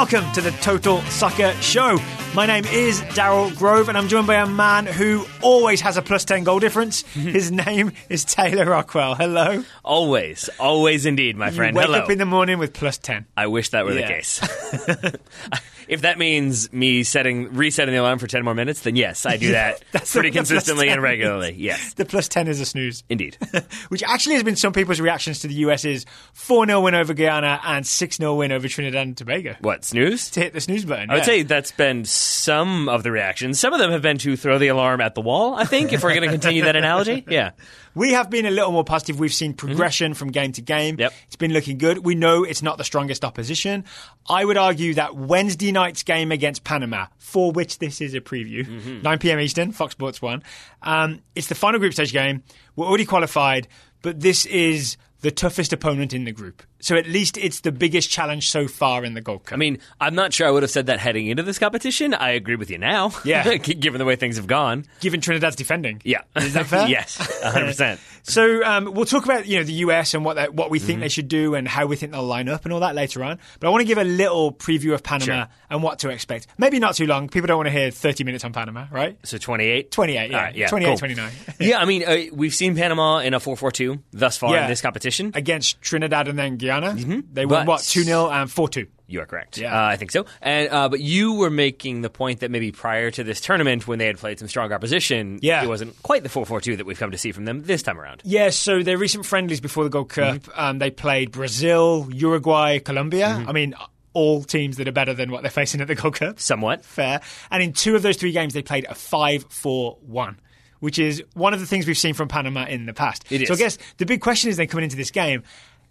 Welcome to the Total Soccer Show. My name is Daryl Grove and I'm joined by a man who always has a plus 10 goal difference. His name is Taylor Rockwell. Hello. Always, always indeed, my friend. Wake Hello. up in the morning with plus 10. I wish that were Yeah. the case. if that means me setting resetting the alarm for 10 more minutes, then yes, I do that That's pretty what the plus consistently and regularly. Yes, The plus 10 is a snooze. indeed. Which actually has been some people's reactions to the US's 4 0 win over Guyana and 6 0 win over Trinidad and Tobago. What, snooze? To hit the snooze button. I would yeah. say that's been some of the reactions. Some of them have been to throw the alarm at the wall, I think, if we're going to continue that analogy. Yeah. We have been a little more positive. We've seen progression from game to game. Mm-hmm. Yep. It's been looking good. We know it's not the strongest opposition. I would argue that Wednesday night's game against Panama, for which this is a preview, Mm-hmm. 9 p.m. Eastern, Fox Sports 1, um, it's the final group stage game. We're already qualified, but this is the toughest opponent in the group. So at least it's the biggest challenge so far in the Gold Cup. I mean, I'm not sure I would have said that heading into this competition. I agree with you now. Yeah. given the way things have gone. given Trinidad's defending. Yeah. Is that fair? yes, 100%. So um, we'll talk about you know the US and what they, what we think Mm-hmm. they should do and how we think they'll line up and all that later on. But I want to give a little preview of Panama Sure. and what to expect. Maybe not too long. People don't want to hear 30 minutes on Panama, right? So 28? 28, yeah. Right, yeah 28, cool. 29. yeah, I mean, uh, we've seen Panama in a 4-4-2 thus far Yeah. in this competition. Against Trinidad and then Guyana. They won Mm-hmm. But- what 2 0 and 4 2. You are correct. Yeah. Uh, I think so. And uh, but you were making the point that maybe prior to this tournament, when they had played some strong opposition, Yeah. it wasn't quite the 4-4-2 that we've come to see from them this time around. Yeah, so their recent friendlies before the Gold Cup, Mm-hmm. um, they played Brazil, Uruguay, Colombia. I mean, all teams that are better than what they're facing at the Gold Cup. Somewhat. fair. And in two of those three games, they played a 5 4 1, which is one of the things we've seen from Panama in the past. It So I guess the big question is then coming into this game,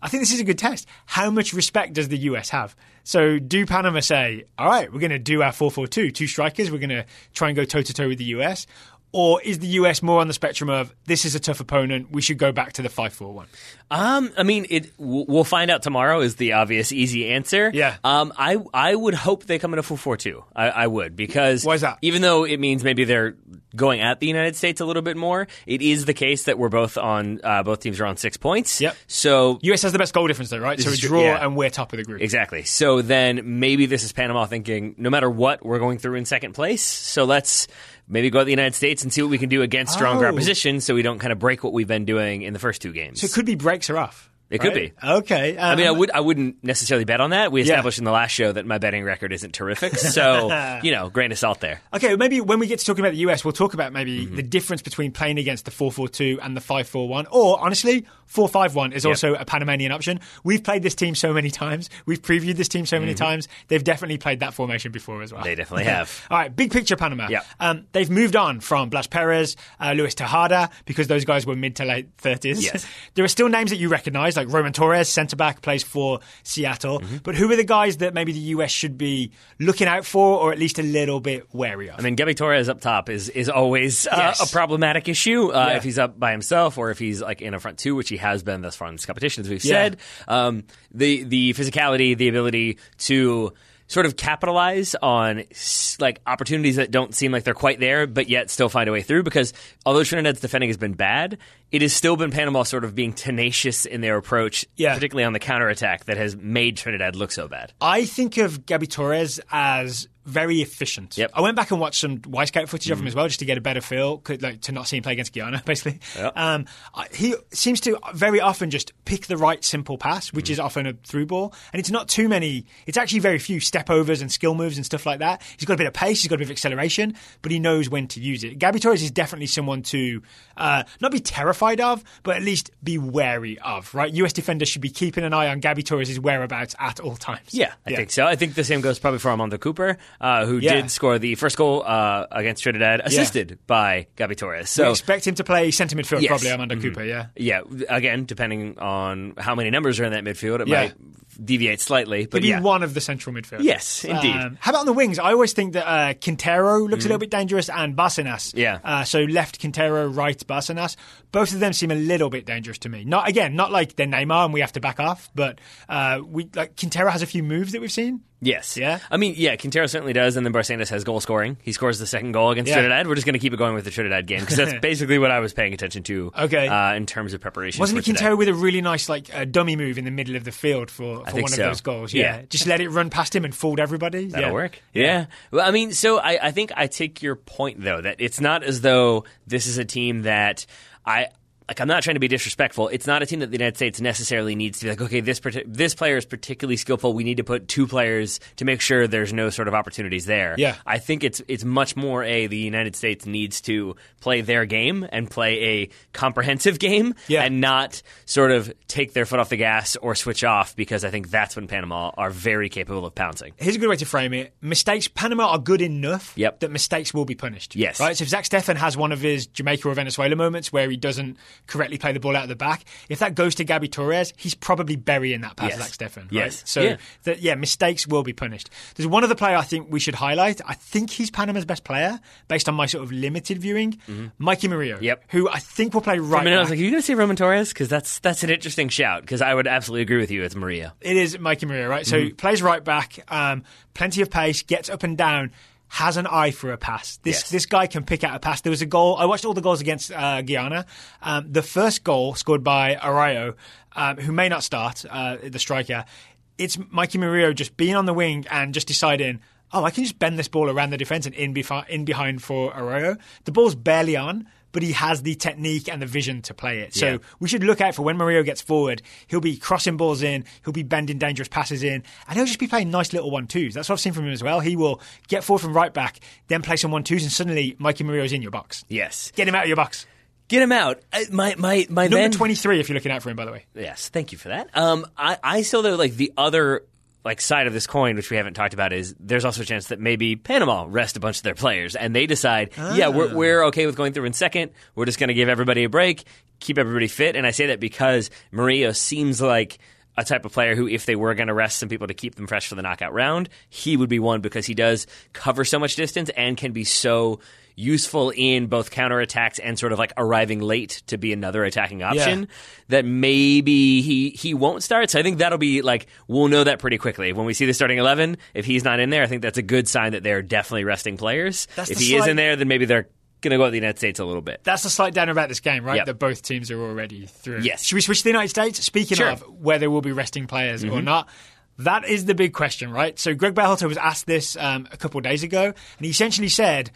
I think this is a good test. How much respect does the US have? So do Panama say, all right, we're going to do our 4 4 2, two strikers, we're going to try and go toe to toe with the US? Or is the US more on the spectrum of this is a tough opponent, we should go back to the 5 4 1? Um, I mean, it. We'll find out tomorrow. Is the obvious easy answer? Yeah. Um, I I would hope they come in a full four two. I, I would because Why is that? Even though it means maybe they're going at the United States a little bit more, it is the case that we're both on. Uh, both teams are on six points. Yep. So US has the best goal difference, though, right? So a draw yeah. and we're top of the group. Exactly. So then maybe this is Panama thinking, no matter what, we're going through in second place. So let's maybe go to the United States and see what we can do against stronger Oh. opposition, so we don't kind of break what we've been doing in the first two games. So it could be breaks are off. It could right? be. Okay. I mean, I um, would I wouldn't necessarily bet on that. We established in the last show that my betting record isn't terrific, so you know, grain of salt there. Okay, maybe when we get to talking about the US, we'll talk about maybe Mm-hmm. the difference between playing against the 4 4 2 and the 5 4 1. Or, honestly, 4 5 1 is also a Panamanian option. We've played this team so many times. We've previewed this team so many times. They've definitely played that formation before as well. Mm-hmm. They definitely have. All right, big picture Panama. Yeah. Um, they've moved on from Blas Perez, uh, Luis Tejada, because those guys were mid to late 30s. Yes. there are still names that you recognize, like Roman Torres, centre back, plays for Seattle. Mm-hmm. But who are the guys that maybe the US should be looking out for or at least a little bit wary of? I mean, Gabby Torres up top is is always uh, Yes. a problematic issue uh, Yeah. if he's up by himself or if he's like in a front two, which he has been thus far in this competition, as we've Yeah. said. Um, the the physicality, the ability to sort of capitalize on like opportunities that don't seem like they're quite there, but yet still find a way through. Because although Trinidad's defending has been bad, it has still been Panama sort of being tenacious in their approach, Yeah. particularly on the counterattack, that has made Trinidad look so bad. I think of Gabby Torres as very efficient. Yep. I went back and watched some Wyscout footage of him as well, just to get a better feel, like to not see him play against Guyana, basically. Yep. Um, he seems to very often just pick the right simple pass, which is often a through ball, and it's not too many. It's actually very few step overs and skill moves and stuff like that. He's got a bit of pace, he's got a bit of acceleration, but he knows when to use it. Gabby Torres is definitely someone to uh, not be terrified of, but at least be wary of. Right, US defenders should be keeping an eye on Gabby Torres' whereabouts at all times. Yeah, I think so. I think the same goes probably for Armando Cooper, uh, who Yeah. did score the first goal uh, against Trinidad, assisted by Gabby Torres. We So, expect him to play centre midfield, Yes. probably Armando Cooper. Yeah. yeah, again, depending on how many numbers are in that midfield, it Yeah. might deviate slightly. But He'd be yeah, one of the central midfield. Yes, indeed. Um, how about on the wings? I always think that uh, Quintero looks a little bit dangerous and. Mm-hmm. Yeah. Uh, so left Quintero, right Barcenas. Both of them seem a little bit dangerous to me. Not again, not like they're Neymar and we have to back off, but uh, we like Quintero has a few moves that we've seen. yes, Yeah? I mean, yeah, Quintero certainly does, and then Barcenas has goal scoring. He scores the second goal against Yeah. Trinidad. We're just going to keep it going with the Trinidad game because that's basically what I was paying attention to. Okay. uh, in terms of preparation. Wasn't it today. Quintero with a really nice like uh, dummy move in the middle of the field for, for for think one so. of those goals. Yeah. Yeah. just let it run past him and fooled everybody. That'll yeah. work. Yeah. Well, I mean, so I, I think I take your point though that it's not as though this is a team that I like. I'm not trying to be disrespectful. It's not a team that the United States necessarily needs to be like, okay, this this player is particularly skillful. We need to put two players to make sure there's no sort of opportunities there. Yeah. I think it's it's much more a the United States needs to play their game and play a comprehensive game Yeah. and not sort of take their foot off the gas or switch off because I think that's when Panama are very capable of pouncing. Here's a good way to frame it. Mistakes, Panama are good enough Yep. that mistakes will be punished. Yes. Right? So if Zach Steffen has one of his Jamaica or Venezuela moments where he doesn't correctly play the ball out of the back, if that goes to Gabby Torres, he's probably burying that pass Yes. Zach Steffen. Right? Yes. So, Yeah. That, yeah, mistakes will be punished. There's one other player I think we should highlight. I think he's Panama's best player based on my sort of limited viewing. Mikey Murillo. Mm-hmm. Yep. Who I think will play right I mean, I was like, "Are you going to say Roman Torres?" Because that's that's an interesting shout. Because I would absolutely agree with you. It's Murillo. It is Mikey Murillo, right? So Mm-hmm. plays right back, um, plenty of pace, gets up and down, has an eye for a pass. This Yes. this guy can pick out a pass. There was a goal. I watched all the goals against uh, Guyana. Um, the first goal scored by Arroyo, um, who may not start, uh, the striker. It's Mikey Murillo just being on the wing and just deciding. Oh, I can just bend this ball around the defense and in, befi- in behind for Arroyo. The ball's barely on, but he has the technique and the vision to play it. So Yeah. we should look out for when Murillo gets forward. He'll be crossing balls in, he'll be bending dangerous passes in, and he'll just be playing nice little one twos. That's what I've seen from him as well. He will get forward from right back, then play some one twos, and suddenly Mikey Murillo's in your box. Yes, Get him out of your box. get him out. I, my my my Number then, 23, if you're looking out for him, by the way. Yes, thank you for that. Um, I, I still though like the other like side of this coin, which we haven't talked about, is there's also a chance that maybe Panama rest a bunch of their players and they decide, yeah, Ah. we're we're okay with going through in second. We're just going to give everybody a break, keep everybody fit. And I say that because Murillo seems like a type of player who, if they were going to rest some people to keep them fresh for the knockout round, he would be one because he does cover so much distance and can be so useful in both counterattacks and sort of like arriving late to be another attacking option that maybe he he won't start. So I think that'll be like we'll know that pretty quickly when we see the starting eleven. If he's not in there, I think that's a good sign that they're definitely resting players. That's if he is in there, then maybe they're going to go at the United States a little bit. That's the slight downer about this game, right? Yep. That both teams are already through. Yes. Should we switch to the United States? Speaking Sure. of where there will be resting players Mm-hmm. or not, that is the big question, right? So Greg Berhalter was asked this um, a couple of days ago, and he essentially said,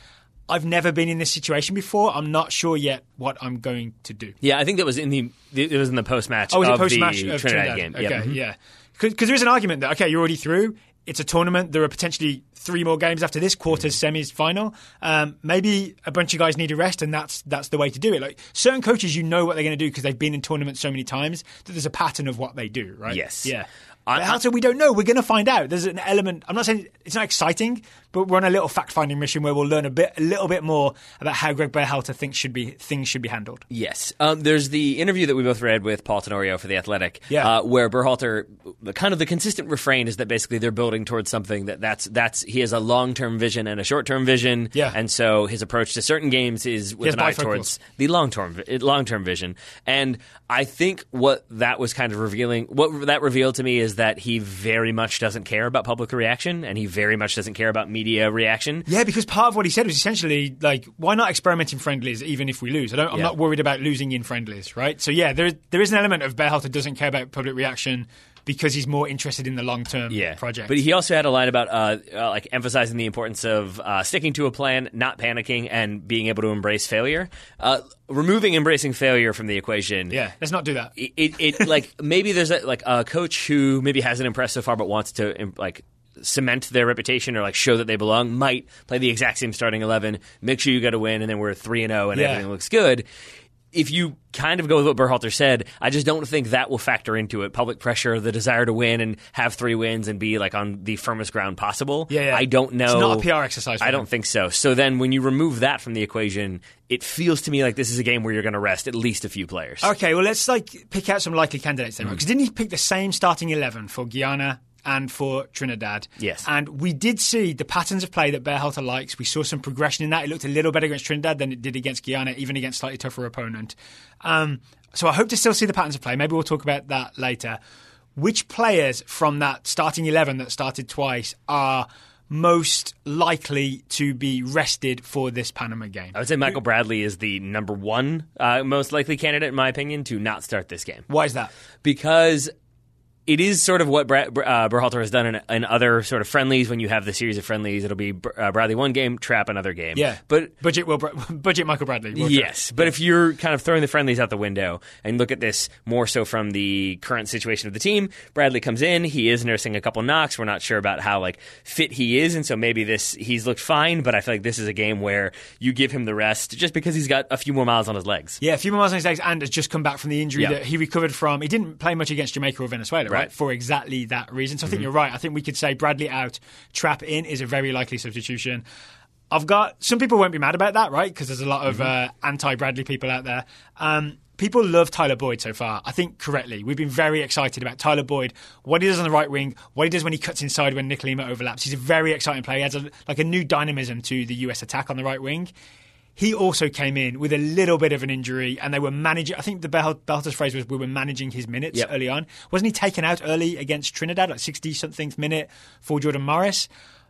"I've never been in this situation before. I'm not sure yet what I'm going to do." Yeah, I think that was in the it was in the post match. Oh, was it post the match Trinidad, Trinidad? game? Okay, Yep. Mhm. yeah. Because there is an argument that okay, you're already through. It's a tournament. There are potentially three more games after this: quarters, Mm-hmm. semis, final. Um, maybe a bunch of guys need a rest, and that's that's the way to do it. Like certain coaches, you know what they're going to do because they've been in tournaments so many times that there's a pattern of what they do, right? Yes. Yeah. I- But how to? We don't know. We're going to find out. There's an element. I'm not saying it's not exciting, but we're on a little fact-finding mission where we'll learn a bit, a little bit more about how Greg Berhalter thinks should be things should be handled. Yes. Um, there's the interview that we both read with Paul Tenorio for The Athletic, Yeah. uh, where Berhalter, kind of the consistent refrain is that basically they're building towards something that that's, that's he has a long-term vision and a short-term vision, Yeah. and so his approach to certain games is with an eye towards the long-term, long-term vision. And I think what that was kind of revealing, what that revealed to me is that he very much doesn't care about public reaction, and he very much doesn't care about media reaction. Yeah, because part of what he said was essentially like, why not experiment in friendlies even if we lose? I don't, I'm Yeah. not worried about losing in friendlies, right? So yeah, there there is an element of Berhalter doesn't care about public reaction because he's more interested in the long term yeah. project. But he also had a line about uh, uh, like emphasizing the importance of uh, sticking to a plan, not panicking, and being able to embrace failure. Uh, removing embracing failure from the equation. yeah, let's not do that. It, it, it like maybe there's a, like a coach who maybe hasn't impressed so far, but wants to like cement their reputation or like show that they belong. Might play the exact same starting eleven. Make sure you got to win, and then we're three and zero, and Yeah. everything looks good. If you kind of go with what Berhalter said, I just don't think that will factor into it. Public pressure, the desire to win and have three wins and be like on the firmest ground possible. Yeah, yeah. I don't know. It's not a PR exercise I don't think so. So then, when you remove that from the equation, it feels to me like this is a game where you're going to rest at least a few players. Okay, well let's like pick out some likely candidates then, because hmm. didn't he pick the same starting eleven for Guyana? And for Trinidad. Yes. And we did see the patterns of play that Berhalter likes. We saw some progression in that. It looked a little better against Trinidad than it did against Guyana, even against slightly tougher opponent. Um, so I hope to still see the patterns of play. Maybe we'll talk about that later. Which players from that starting 11 that started twice are most likely to be rested for this Panama game? I would say Michael Bradley is the number one uh, most likely candidate, in my opinion, to not start this game Why is that? because it is sort of what Brad, uh, Berhalter has done in, in, other sort of friendlies. When you have the series of friendlies, it'll be uh, Bradley one game, Trapp another game. Yeah, but budget will budget Michael Bradley. yes, but if you're kind of throwing the friendlies out the window and look at this more so from the current situation of the team, Bradley comes in. He is nursing a couple knocks. We're not sure about how like fit he is, and so maybe this he's looked fine. But I feel like this is a game where you give him the rest just because he's got a few more miles on his legs. Yeah, a few more miles on his legs, and has just come back from the injury that he recovered from. He didn't play much against Jamaica or Venezuela, right? For exactly that reason. So I think you're right. I think we could say Bradley out, Trapp in is a very likely substitution. I've got some people won't be mad about that, right? Because there's a lot of uh, anti-Bradley people out there. Um, people love Tyler Boyd so far. I think correctly. We've been very excited about Tyler Boyd, what he does on the right wing, what he does when he cuts inside when Nick Lima overlaps. He's a very exciting player. He adds a, like a new dynamism to the US attack on the right wing. He also came in with a little bit of an injury, and they were managing. I think the Bel- Belter's phrase was, "We were managing his minutes Yep. early on." Wasn't he taken out early against Trinidad, like sixty something minute for Jordan Morris?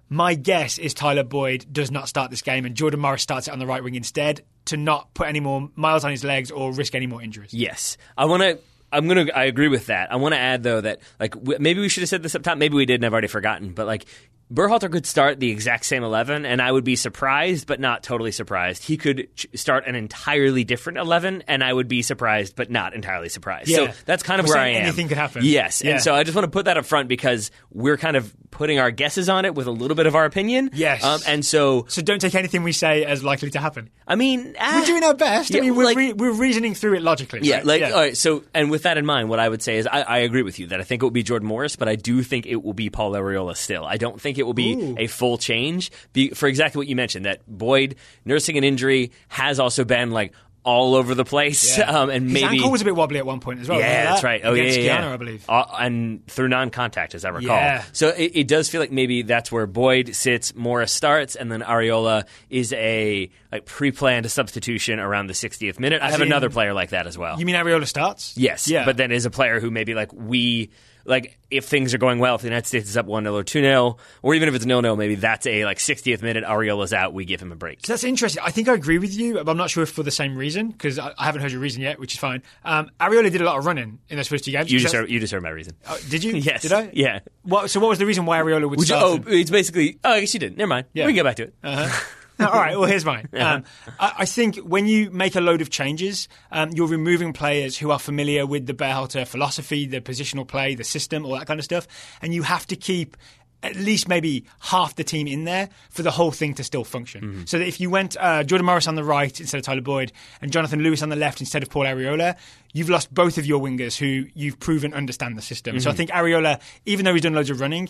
My guess is Tyler Boyd does not start this game, and Jordan Morris starts it on the right wing instead to not put any more miles on his legs or risk any more injuries. Yes, I want to. I'm gonna. I agree with that. I want to add though that like w- maybe we should have said this up top. Maybe we did, and I've already forgotten. But like Berhalter could start the exact same eleven, and I would be surprised, but not totally surprised. He could ch- start an entirely different eleven, and I would be surprised, but not entirely surprised. Yeah. So that's kind of We're where I am. anything could happen. Yes, Yeah. and so I just want to put that up front because we're kind of putting our guesses on it with a little bit of our opinion. Yes. um, and so So don't take anything we say as likely to happen. I mean, ah, We're doing our best. yeah, I mean, we're, like- re- we're reasoning through it logically. Yeah, right? like all right. So, and with that in mind, what I would say is I, I agree with you that I think it will be Jordan Morris, but I do think it will be Paul Arriola still. I don't think it will be Ooh. a full change be, for exactly what you mentioned. That Boyd nursing an injury has also been like all over the place, Yeah. um, and His maybe ankle was a bit wobbly at one point as well. yeah, remember that's right. Oh Against yeah, yeah, yeah. I believe. Uh, and through non-contact, as I recall. Yeah. So it, it does feel like maybe that's where Boyd sits, Morris starts, and then Arriola is a like pre-planned substitution around the 60th minute. I As have in- another player like that as well. You mean Arriola starts? Yes. Yeah. But then is a player who maybe like we like if things are going well, if the United States is up one 0 or two 0 or even if it's nil nil, maybe that's a like 60th minute. Arriola's out, we give him a break. So that's interesting. I think I agree with you, but I'm not sure if for the same reason because I, I haven't heard your reason yet, which is fine. Um, Arriola did a lot of running in those first two games. You heard, you heard my reason. Oh, did you? Yes. Did I? Yeah. What, so what was the reason why Arriola would Which, start? oh, it's basically. Oh, I guess you didn't. Never mind. Yeah. We can get back to it. All right. Well, here's mine. Um, I, I think when you make a load of changes, um, you're removing players who are familiar with the Berhalter philosophy, the positional play, the system, all that kind of stuff, and you have to keep at least maybe half the team in there for the whole thing to still function. So that if you went uh, Jordan Morris on the right instead of Tyler Boyd and Jonathan Lewis on the left instead of Paul Arriola, you've lost both of your wingers who you've proven understand the system. So I think Arriola, even though he's done loads of running,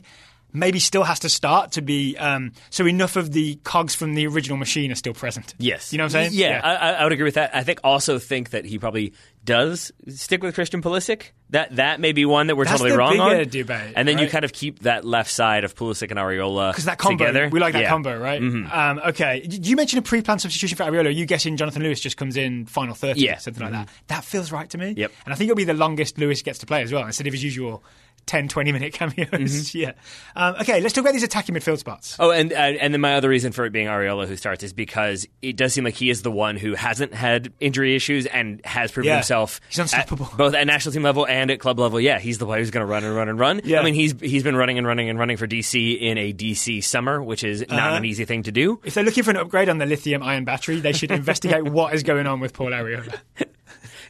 maybe still has to start to be um, so enough of the cogs from the original machine are still present. Yes. you know what I'm saying? Yeah, I, I would agree with that. I think also think that he probably does stick with Christian Pulisic. That that may be one that we're That's totally wrong on. debate, and then you kind of keep that left side of Pulisic and Arriola because that combo, together. we like that Yeah. combo, right? Um, okay, Did you mention a pre-planned substitution for Arriola? Are you guessing Jonathan Lewis just comes in final thirty, Yeah. something like that? That feels right to me. Yep. and I think it'll be the longest Lewis gets to play as well, instead of his usual 10, 20 minute cameos. yeah. Um, okay, let's talk about these attacking midfield spots. Oh, and uh, and then my other reason for it being Arriola who starts is because it does seem like he is the one who hasn't had injury issues and has proven Yeah. himself. He's unstoppable. at- both at national team level and at club level. Yeah, he's the player who's going to run and run and run. Yeah. I mean, he's he's been running and running and running for DC in a DC summer, which is not Uh-huh. an easy thing to do. If they're looking for an upgrade on the lithium ion battery, they should investigate what is going on with Paul Arriola.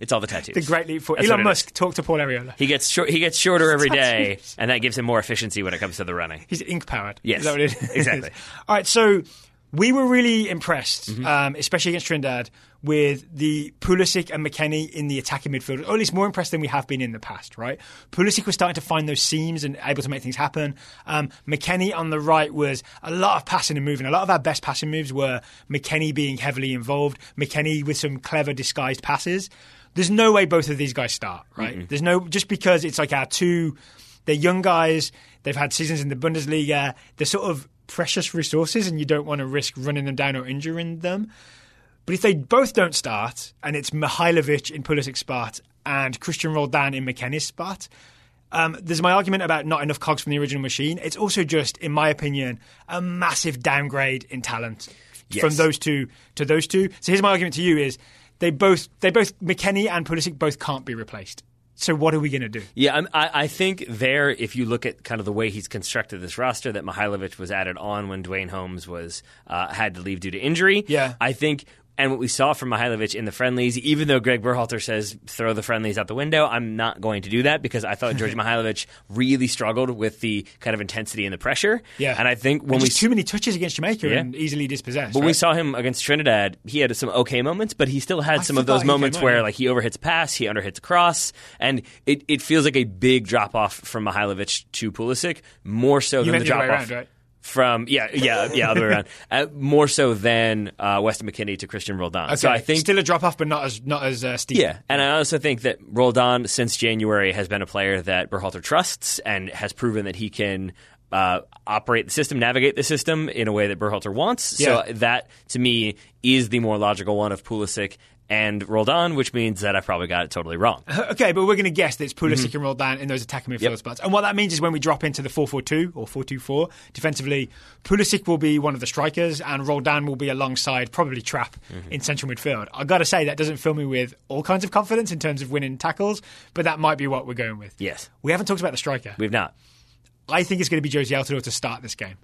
It's all the tattoos. The great leap forward. That's Elon Musk, talk to Paul Arriola. He gets short, he gets shorter every day, and that gives him more efficiency when it comes to the running. He's ink powered. Yes, Is that what it is? exactly. All right, so we were really impressed, Mm-hmm. um, especially against Trinidad, with the Pulisic and McKennie in the attacking midfield, or at least more impressed than we have been in the past, right? Pulisic was starting to find those seams and able to make things happen. Um, McKennie on the right was a lot of passing and moving. A lot of our best passing moves were McKennie being heavily involved, McKennie with some clever disguised passes. There's no way both of these guys start, right? There's no, just because it's like our two they're young guys. They've had seasons in the Bundesliga. They're sort of precious resources, and you don't want to risk running them down or injuring them. But if they both don't start, and it's Mihailovic in Pulisic's spot and Christian Roldan in McKennie's spot, um, there's my argument about not enough cogs from the original machine. It's also just, in my opinion, a massive downgrade in talent from those two to those two. So here's my argument to you: is they both they both McKennie and Pulisic both can't be replaced. So what are we going to do? Yeah, I, I think there, if you look at kind of the way he's constructed this roster, that Mihailovic was added on when Duane Holmes was uh, had to leave due to injury. Yeah. I think. And what we saw from Mihailovic in the friendlies, even though Greg Berhalter says throw the friendlies out the window, I'm not going to do that because I thought Djordje Mihailovic really struggled with the kind of intensity and the pressure. Yeah. And I think when we too many touches against Jamaica Yeah. and easily dispossessed. But we saw him against Trinidad. He had some okay moments, but he still had I some of those moments on, where like he overhits a pass, he underhits a cross, and it, it feels like a big drop off from Mihailovic to Pulisic, more so You than the the drop off around, right? From yeah yeah yeah other way around, uh, more so than uh, Weston McKennie to Christian Roldan. Okay. So I think still a drop off, but not as not as uh, steep. yeah, and I also think that Roldan since January has been a player that Berhalter trusts and has proven that he can uh, operate the system, navigate the system in a way that Berhalter wants. Yeah. So that to me is the more logical one of Pulisic and Roldan, which means that I probably got it totally wrong. Okay, but we're going to guess that it's Pulisic Mm-hmm. and Roldan in those attacking midfield Yep. spots. And what that means is when we drop into the 4-4-2 or 4-2-4 defensively, Pulisic will be one of the strikers and Roldan will be alongside probably Trapp Mm-hmm. in central midfield. I've got to say, that doesn't fill me with all kinds of confidence in terms of winning tackles, but that might be what we're going with. Yes. We haven't talked about the striker. We've not. I think it's going to be Jozy Altidore to start this game.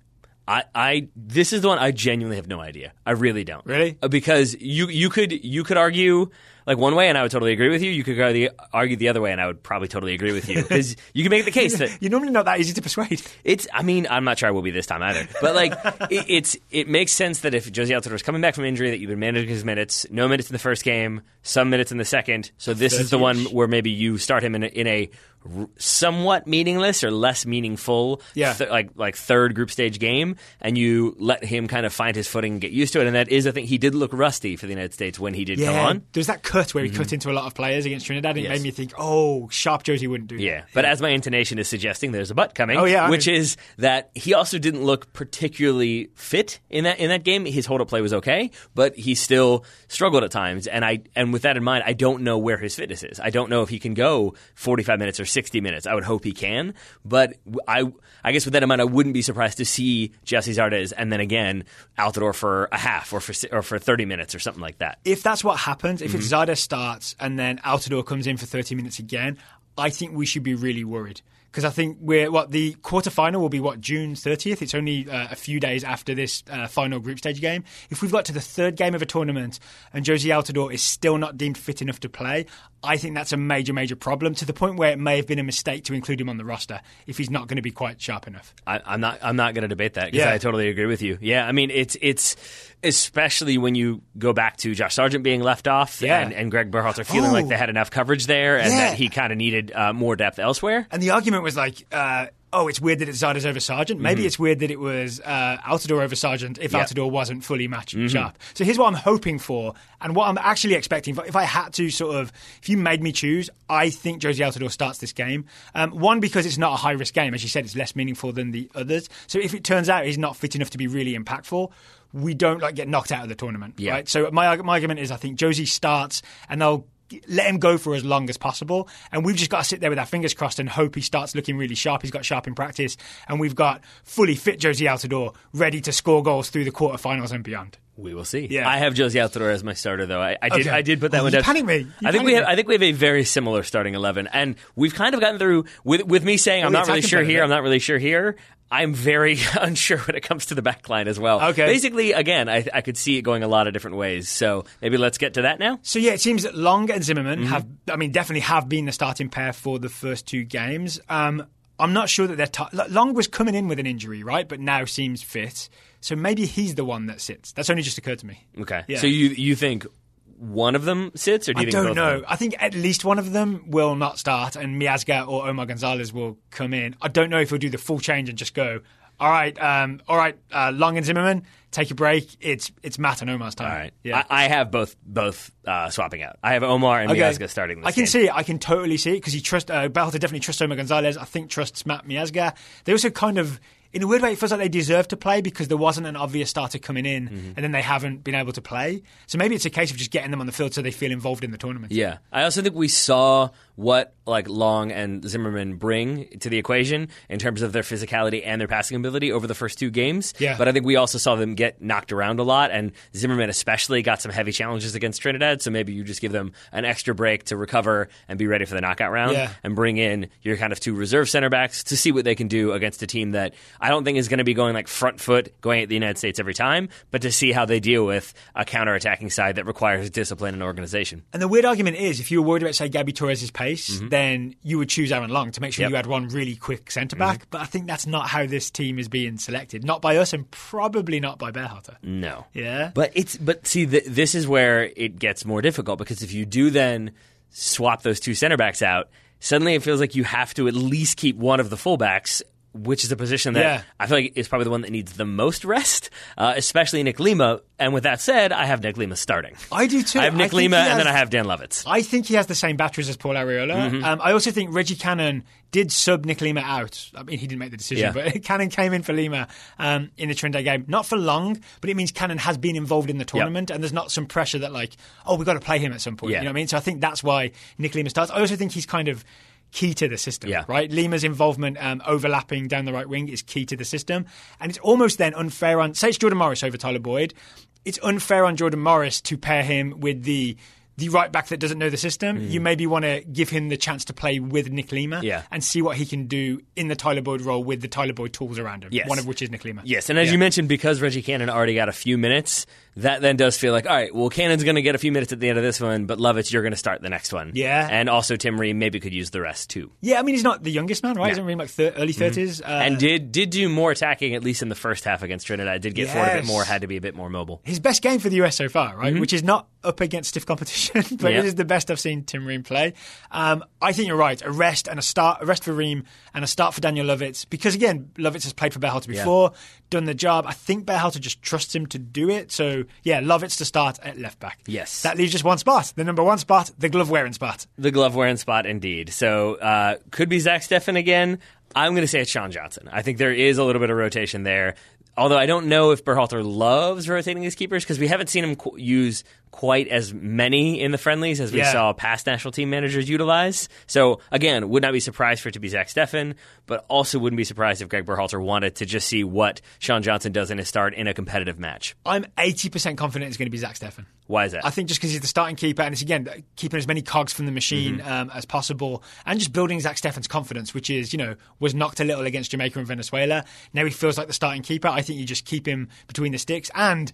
I, I this is the one I genuinely have no idea. I really don't. Really? Uh, Because you you could you could argue like one way and I would totally agree with you. You could argue, argue the other way and I would probably totally agree with you because you can make the case that You're normally not that easy to persuade. it's. I mean, I'm not sure I will be this time either. But like, it, it's it makes sense that if Jozy Altidore is coming back from injury, that you've been managing his minutes, no minutes in the first game, some minutes in the second. So this is the one where maybe you start him in a, in a r- somewhat meaningless or less meaningful, Yeah. th- like like third group stage game, and you let him kind of find his footing and get used to it. And that is, I think, he did look rusty for the United States when he did come on. There was that cut where he cut into a lot of players against Trinidad and it Mm-hmm. Made me think, oh, sharp Jozy wouldn't do that. Yeah, but as my intonation is suggesting, there's a butt coming. Oh, yeah, I which mean- is that he also didn't look particularly fit in that in that game. His hold up play was okay, but he still struggled at times. And I and with that in mind, I don't know where his fitness is. I don't know if he can go 45 minutes or 60 minutes. I would hope he can, but I I guess with that in mind, I wouldn't be surprised to see Gyasi Zardes and then again Altidore for a half or for or for 30 minutes or something like that. if that's what happens, if it's Mm-hmm. Zardes starts and then Altidore comes in for 30 minutes again, I think we should be really worried. Because I think we're what the quarterfinal will be what June 30th. It's only uh, a few days after this uh, final group stage game. If we've got to the third game of a tournament and Jozy Altidore is still not deemed fit enough to play, I think that's a major, major problem to the point where it may have been a mistake to include him on the roster if he's not going to be quite sharp enough. I, I'm not. I'm not going to debate that because Yeah. I totally agree with you. Yeah, I mean it's it's especially when you go back to Josh Sargent being left off Yeah. and, and Greg Berhalter feeling like Oh. they had enough coverage there and Yeah. that he kind of needed uh, more depth elsewhere. And the argument was like, uh, oh, it's weird that it's Zardes over Sargent. Maybe it's weird that it was uh, Altidore over Sargent if Mm-hmm. Altidore wasn't fully match sharp. So here's what I'm hoping for and what I'm actually expecting. If I had to sort of, if you made me choose, I think Jozy Altidore starts this game. Um, one, because it's not a high risk game. As you said, it's less meaningful than the others. So if it turns out he's not fit enough to be really impactful, we don't like get knocked out of the tournament. Yeah. Right? So my, my argument is I think Jozy starts and they'll let him go for as long as possible. And we've just got to sit there with our fingers crossed and hope he starts looking really sharp. He's got sharp in practice. And we've got fully fit Jozy Altidore ready to score goals through the quarterfinals and beyond. We will see. Yeah. I have Jozy Altidore as my starter, though. I, I did. Okay. I did put that Oh, one you down. panicked me. You I think we have. me. I think we have a very similar starting eleven, and we've kind of gotten through with with me saying I'm not really sure here. yeah. I'm not really sure here. I'm very unsure when it comes to the back line as well. Okay. Basically, again, I, I could see it going a lot of different ways. So maybe let's get to that now. So yeah, it seems that Long and Zimmerman Mm-hmm. have, I mean, definitely have been the starting pair for the first two games. Um, I'm not sure that they're t- Long was coming in with an injury, right? But now seems fit. So maybe he's the one that sits. That's only just occurred to me. Okay. Yeah. So you you think one of them sits, or do you I think don't both know. I think at least one of them will not start, and Miazga or Omar Gonzalez will come in. I don't know if he'll do the full change and just go. All right, um, all right, uh, Long and Zimmerman, take a break. It's it's Matt and Omar's time. All right. yeah. I, I have both both uh, swapping out. I have Omar and Miazga starting. This I can game. see it. I can totally see it because he trust uh, Belter definitely trusts Omar Gonzalez. I think trusts Matt Miazga. They also kind of, in a weird way, it feels like they deserve to play because there wasn't an obvious starter coming in, Mm-hmm. and then they haven't been able to play. So maybe it's a case of just getting them on the field so they feel involved in the tournament. Yeah, I also think we saw what like Long and Zimmerman bring to the equation in terms of their physicality and their passing ability over the first two games. Yeah. But I think we also saw them get knocked around a lot, and Zimmerman especially got some heavy challenges against Trinidad. So maybe you just give them an extra break to recover and be ready for the knockout round, Yeah. and bring in your kind of two reserve center backs to see what they can do against a team that I don't think is going to be going like front foot going at the United States every time, but to see how they deal with a counter-attacking side that requires discipline and organization. And the weird argument is, if you were worried about, say, Gabby Torres' pace, Mm-hmm. then you would choose Aaron Long to make sure Yep. you had one really quick centre back. Mm-hmm. But I think that's not how this team is being selected. Not by us, and probably not by Berhalter. No. Yeah. But it's but see th- this is where it gets more difficult because if you do then swap those two center backs out, suddenly it feels like you have to at least keep one of the fullbacks. Which is a position that Yeah. I feel like is probably the one that needs the most rest, uh, especially Nick Lima. And with that said, I have Nick Lima starting. I do too. I have Nick think Lima, he and then I have Dan Lovitz. I think he has the same batteries as Paul Arriola. Mm-hmm. Um, I also think Reggie Cannon did sub Nick Lima out. I mean, he didn't make the decision, Yeah. but Cannon came in for Lima um, in the Trinidad game. Not for long, but it means Cannon has been involved in the tournament, and there's not some pressure that, like, oh, we've got to play him at some point. Yeah. You know what I mean? So I think that's why Nick Lima starts. I also think he's kind of key to the system, Yeah. right? Lima's involvement um, overlapping down the right wing is key to the system. And it's almost then unfair on, say it's Jordan Morris over Tyler Boyd, it's unfair on Jordan Morris to pair him with the the right back that doesn't know the system. You maybe want to give him the chance to play with Nick Lima Mm. Yeah. and see what he can do in the Tyler Boyd role with the Tyler Boyd tools around him, Yes. one of which is Nick Lima. Yes, and as Yeah. you mentioned, because Reggie Cannon already got a few minutes, that then does feel like, all right, well, Cannon's going to get a few minutes at the end of this one, but Lovitz, you're going to start the next one. Yeah. And also Tim Ream maybe could use the rest too. Yeah, I mean, he's not the youngest man, right? He's only like thir- early 30s. Uh, Mm-hmm. and did did do more attacking at least in the first half against Trinidad. Did get forward a bit more, had to be a bit more mobile. his best game for the US so far, right? Which is not up against stiff competition, but Mm-hmm. Yeah. it is the best I've seen Tim Ream play. Um, I think you're right. A rest and a start, a rest for Ream and a start for Daniel Lovitz because again, Lovitz has played for Berhalter before, done the job. I think Berhalter just trusts him to do it. So yeah, Lovitz to start at left back. Yes. that leaves just one spot, the number one spot, the glove wearing spot. The glove wearing spot, indeed. So uh, could be Zach Steffen again. I'm going to say it's Sean Johnson. I think there is a little bit of rotation there. Although I don't know if Berhalter loves rotating his keepers because we haven't seen him use quite as many in the friendlies as we Yeah. saw past national team managers utilize. So again, would not be surprised for it to be Zach Steffen, but also wouldn't be surprised if Greg Berhalter wanted to just see what Sean Johnson does in his start in a competitive match. I'm 80% confident it's going to be Zach Steffen. Why is that? I think just because he's the starting keeper, and it's again keeping as many cogs from the machine Mm-hmm. um, as possible, and just building Zach Steffen's confidence, which is you know was knocked a little against Jamaica and Venezuela. Now he feels like the starting keeper. I think you just keep him between the sticks. And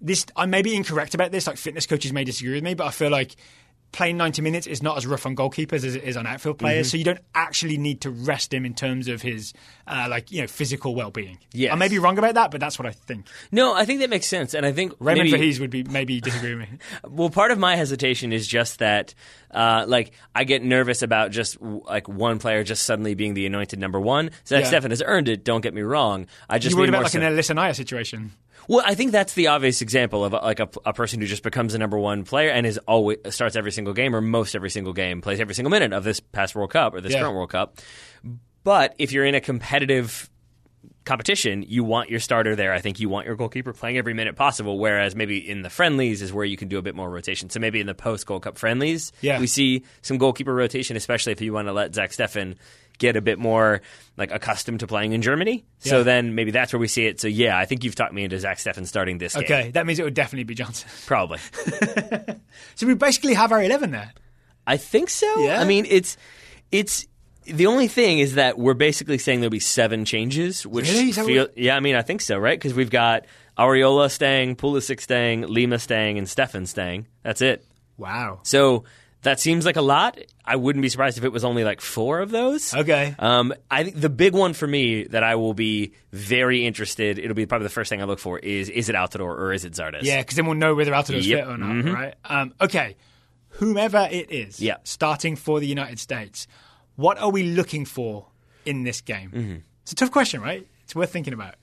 this, I may be incorrect about this. Like fitness coaches may disagree with me, but I feel like. Playing 90 minutes is not as rough on goalkeepers as it is on outfield players, Mm-hmm. so you don't actually need to rest him in terms of his, uh, like you know, physical well-being. Yes. I may be wrong about that, but that's what I think. no, I think that makes sense, and I think Raymond maybe, Verheijen would be maybe disagree with me. Well, part of my hesitation is just that, uh, like, I get nervous about just like one player just suddenly being the anointed number one. Zach Yeah. Steffen has earned it. Don't get me wrong. I just You worried about like so- an Naeher situation? Well, I think that's the obvious example of uh, like a, a person who just becomes the number one player and is always starts every single game or most every single game, plays every single minute of this past World Cup or this Yeah. current World Cup. But if you're in a competitive competition, you want your starter there. I think you want your goalkeeper playing every minute possible. Whereas maybe in the friendlies is where you can do a bit more rotation. So maybe in the post Gold Cup friendlies, Yeah. we see some goalkeeper rotation, especially if you want to let Zach Steffen get a bit more like accustomed to playing in Germany. So then maybe that's where we see it. So yeah, I think you've talked me into Zach Steffen starting this game. Okay, that means it would definitely be Johnson. Probably. So we basically have our 11 there. I think so. Yeah? I mean, it's it's the only thing is that we're basically saying there'll be seven changes, which Really? Feel yeah. I mean, I think so, right? Because we've got Arriola staying, Pulisic staying, Lima staying, and Steffen staying. That's it. Wow. So that seems like a lot. I wouldn't be surprised if it was only like four of those. Okay. Um, I think the big one for me that I will be very interested. It'll be probably the first thing I look for is is it Altidore or is it Zardes? Yeah, because then we'll know whether Altidore's Yep. Mm-hmm. fit or not, right? Um, okay, whomever it is, Yeah. starting for the United States, what are we looking for in this game? Mm-hmm. It's a tough question, right? It's worth thinking about.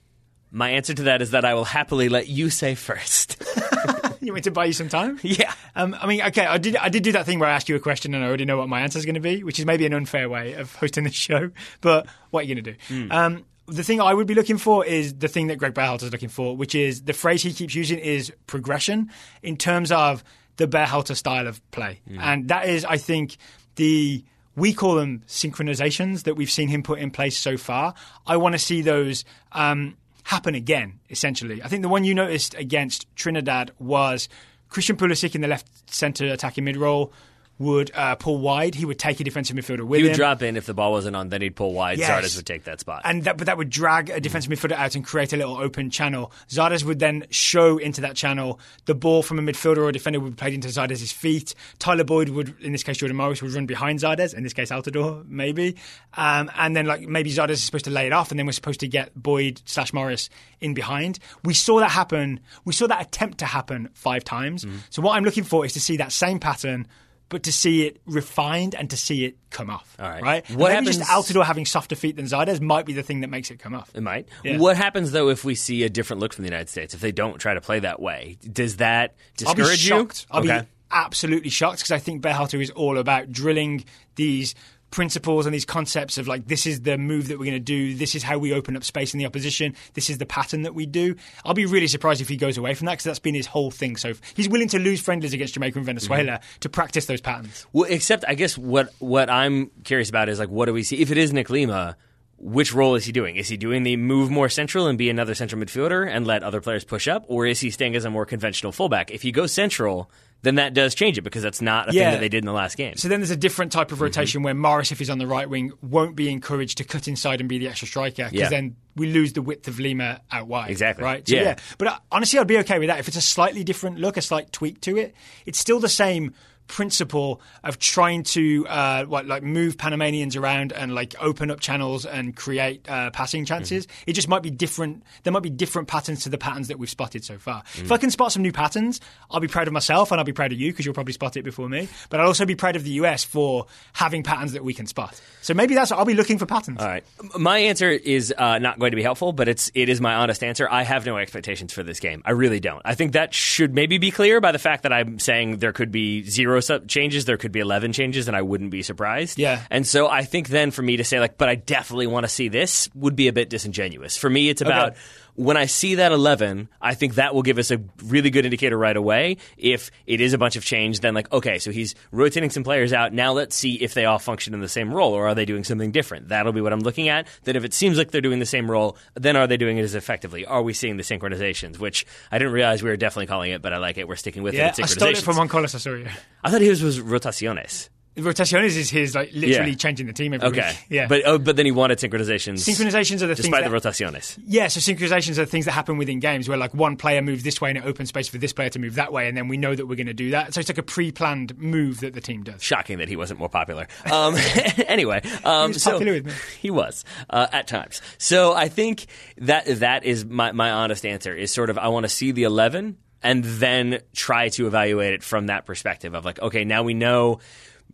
My answer to that is that I will happily let you say first. You want me to buy you some time? yeah. Um, I mean, okay, I did. I did do that thing where I asked you a question and I already know what my answer is going to be, which is maybe an unfair way of hosting the show. But what are you going to do? Um, the thing I would be looking for is the thing that Greg Berhalter is looking for, which is the phrase he keeps using is progression in terms of the Berhalter style of play, and that is, I think. the we call them synchronizations that we've seen him put in place so far. I want to see those um, happen again. Essentially, I think the one you noticed against Trinidad was Christian Pulisic in the left center attacking mid role would uh, pull wide. He would take a defensive midfielder with him. He would him. drop in if the ball wasn't on, then he'd pull wide. Yes. Zardes would take that spot. and that, but that would drag a defensive midfielder out and create a little open channel. Zardes would then show into that channel. The ball from a midfielder or a defender would be played into Zardes' feet. Tyler Boyd would, in this case, Jordan Morris would run behind Zardes. In this case, Altidore maybe, um, and then like maybe Zardes is supposed to lay it off, and then we're supposed to get Boyd slash Morris in behind. We saw that happen. We saw that attempt to happen five times. Mm-hmm. So what I'm looking for is to see that same pattern. But to see it refined and to see it come off, All right. right? What Maybe just happens- Altidore having softer feet than Zardes might be the thing that makes it come off. It might. Yeah. What happens though if we see a different look from the United States? If they don't try to play that way, does that I'll be discourage shocked. you? I'll okay. be absolutely shocked because I think Berhalter is all about drilling these principles and these concepts of like this is the move that we're going to do this is how we open up space in the opposition this is the pattern that we do i'll be really surprised if he goes away from that because that's been his whole thing so he's willing to lose friendlies against jamaica and venezuela Mm-hmm. to practice those patterns Well, except I guess what what I'm curious about is like what do we see if it is Nick Lima? Which role is he doing? Is he doing the move more central and be another central midfielder and let other players push up, or is he staying as a more conventional fullback? If he goes central, then that does change it because that's not a Yeah. thing that they did in the last game. So then there's a different type Mm-hmm. of rotation where Morris, if he's on the right wing, won't be encouraged to cut inside and be the extra striker because Yeah. then we lose the width of Lima out wide. Exactly. Right. So, Yeah. yeah. But uh, honestly, I'd be okay with that if it's a slightly different look, a slight tweak to it. It's still the same principle of trying to uh, what like move Panamanians around and like open up channels and create uh, passing chances. Mm-hmm. It just might be different. There might be different patterns to the patterns that we've spotted so far. Mm. If I can spot some new patterns, I'll be proud of myself and I'll be proud of you because you'll probably spot it before me. But I'll also be proud of the US for having patterns that we can spot. So maybe that's what I'll be looking for patterns. All right. My answer is uh, not going to be helpful, but it's it is my honest answer. I have no expectations for this game. I really don't. I think that should maybe be clear by the fact that I'm saying there could be zero sub- changes, there could be 11 changes, and I wouldn't be surprised. Yeah. And so I think then for me to say like, but I definitely want to see this would be a bit disingenuous. For me, it's about. Okay. When I see that 11, I think that will give us a really good indicator right away. If it is a bunch of change, then like, okay, so he's rotating some players out. Now let's see if they all function in the same role or are they doing something different. That'll be what I'm looking at. Then if it seems like they're doing the same role, then are they doing it as effectively? Are we seeing the synchronizations? Which I didn't realize we were definitely calling it, but I like it. We're sticking with Yeah, it. I stole it from Juan Carlos Osorio. I thought his was rotaciones. Rotaciones is his like literally Yeah. changing the team every Okay. week. Yeah. But oh, but then he wanted synchronizations. Synchronizations are the things despite that, the rotaciones. Yeah, so synchronizations are things that happen within games where like one player moves this way and it opens space for this player to move that way, and then we know that we're going to do that. So it's like a pre-planned move that the team does. Shocking that he wasn't more popular. Um, anyway, um, He was so with me. he was uh, at times. So I think that that is my, my honest answer. Is sort of I want to see the eleven and then try to evaluate it from that perspective of like, okay, now we know,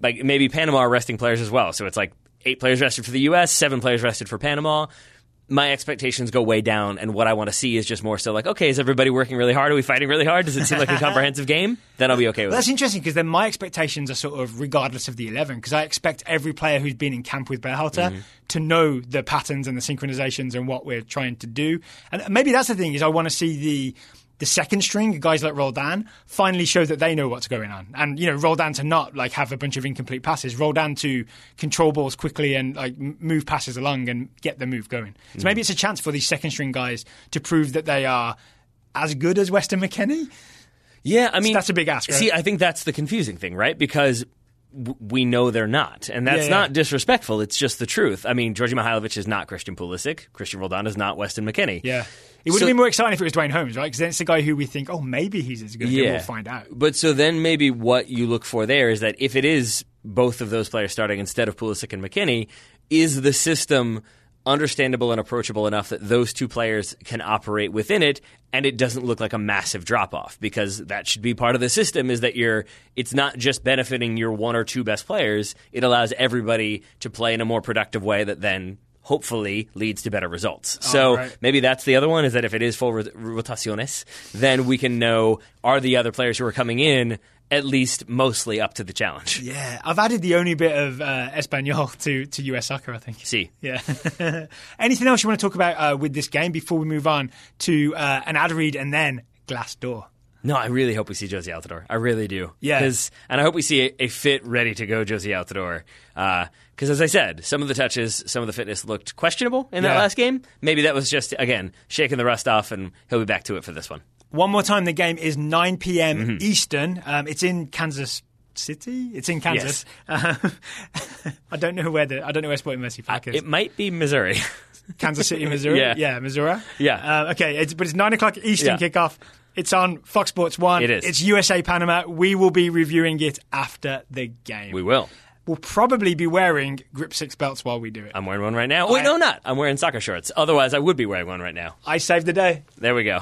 like maybe Panama are resting players as well. So it's like eight players rested for the U.S., seven players rested for Panama. My expectations go way down, and what I want to see is just more so like, okay, is everybody working really hard? Are we fighting really hard? Does it seem like a comprehensive game? Then I'll be okay with Well, it. that's interesting because then my expectations are sort of regardless of the 11 because I expect every player who's been in camp with Berhalter Mm-hmm. to know the patterns and the synchronizations and what we're trying to do. And maybe that's the thing is I want to see the the second string guys like Roldan finally show that they know what's going on. And you know Roldan to not like have a bunch of incomplete passes, Roldan to control balls quickly and like move passes along and get the move going. So Mm. maybe it's a chance for these second string guys to prove that they are as good as Weston McKennie. Yeah, I mean that's a big ask, right? See, I think that's the confusing thing, right? Because w- we know they're not, and that's Yeah, yeah. not disrespectful. It's just the truth. I mean, Djordje Mihailovic is not Christian Pulisic. Christian Roldan is not Weston McKennie. Yeah. It would So- have been more exciting if it was Duane Holmes, right? Because then it's the guy who we think, oh, maybe he's as good. Yeah. We'll find out. But so then maybe what you look for there is that if it is both of those players starting instead of Pulisic and McKennie, is the system understandable and approachable enough that those two players can operate within it and it doesn't look like a massive drop off because that should be part of the system is that you're it's not just benefiting your one or two best players. It allows everybody to play in a more productive way that then hopefully leads to better results so right. maybe that's the other one is that if it is full rot- rotaciones then we can know are the other players who are coming in at least mostly up to the challenge Yeah. I've added the only bit of uh, Espanol to, to US soccer, I think. see Yeah. Anything else you want to talk about uh, with this game before we move on to uh, an ad read and then Glass Door? No, I really hope we see Jozy Altidore. I really do. Yeah. and I hope we see a, a fit, ready to go Jozy Altidore. Because as I said, some of the touches, some of the fitness looked questionable in that Yeah. last game. Maybe that was just again shaking the rust off, and he'll be back to it for this one. One more time, the game is 9 p.m. Mm-hmm. Eastern. Um, it's in Kansas City. It's in Kansas. Um, I don't know where the I don't know where Sporting Mercy Park is. It might be Missouri. Kansas City, Missouri. Yeah. Missouri. Yeah. Uh, okay, it's, but it's nine o'clock Eastern Yeah. kickoff. It's on Fox Sports One. It is. It's USA Panama. We will be reviewing it after the game. we will. We'll probably be wearing grip six belts while we do it. I'm wearing one right now. Wait, I- no, not. I'm wearing soccer shorts. Otherwise, I would be wearing one right now. I saved the day. There we go.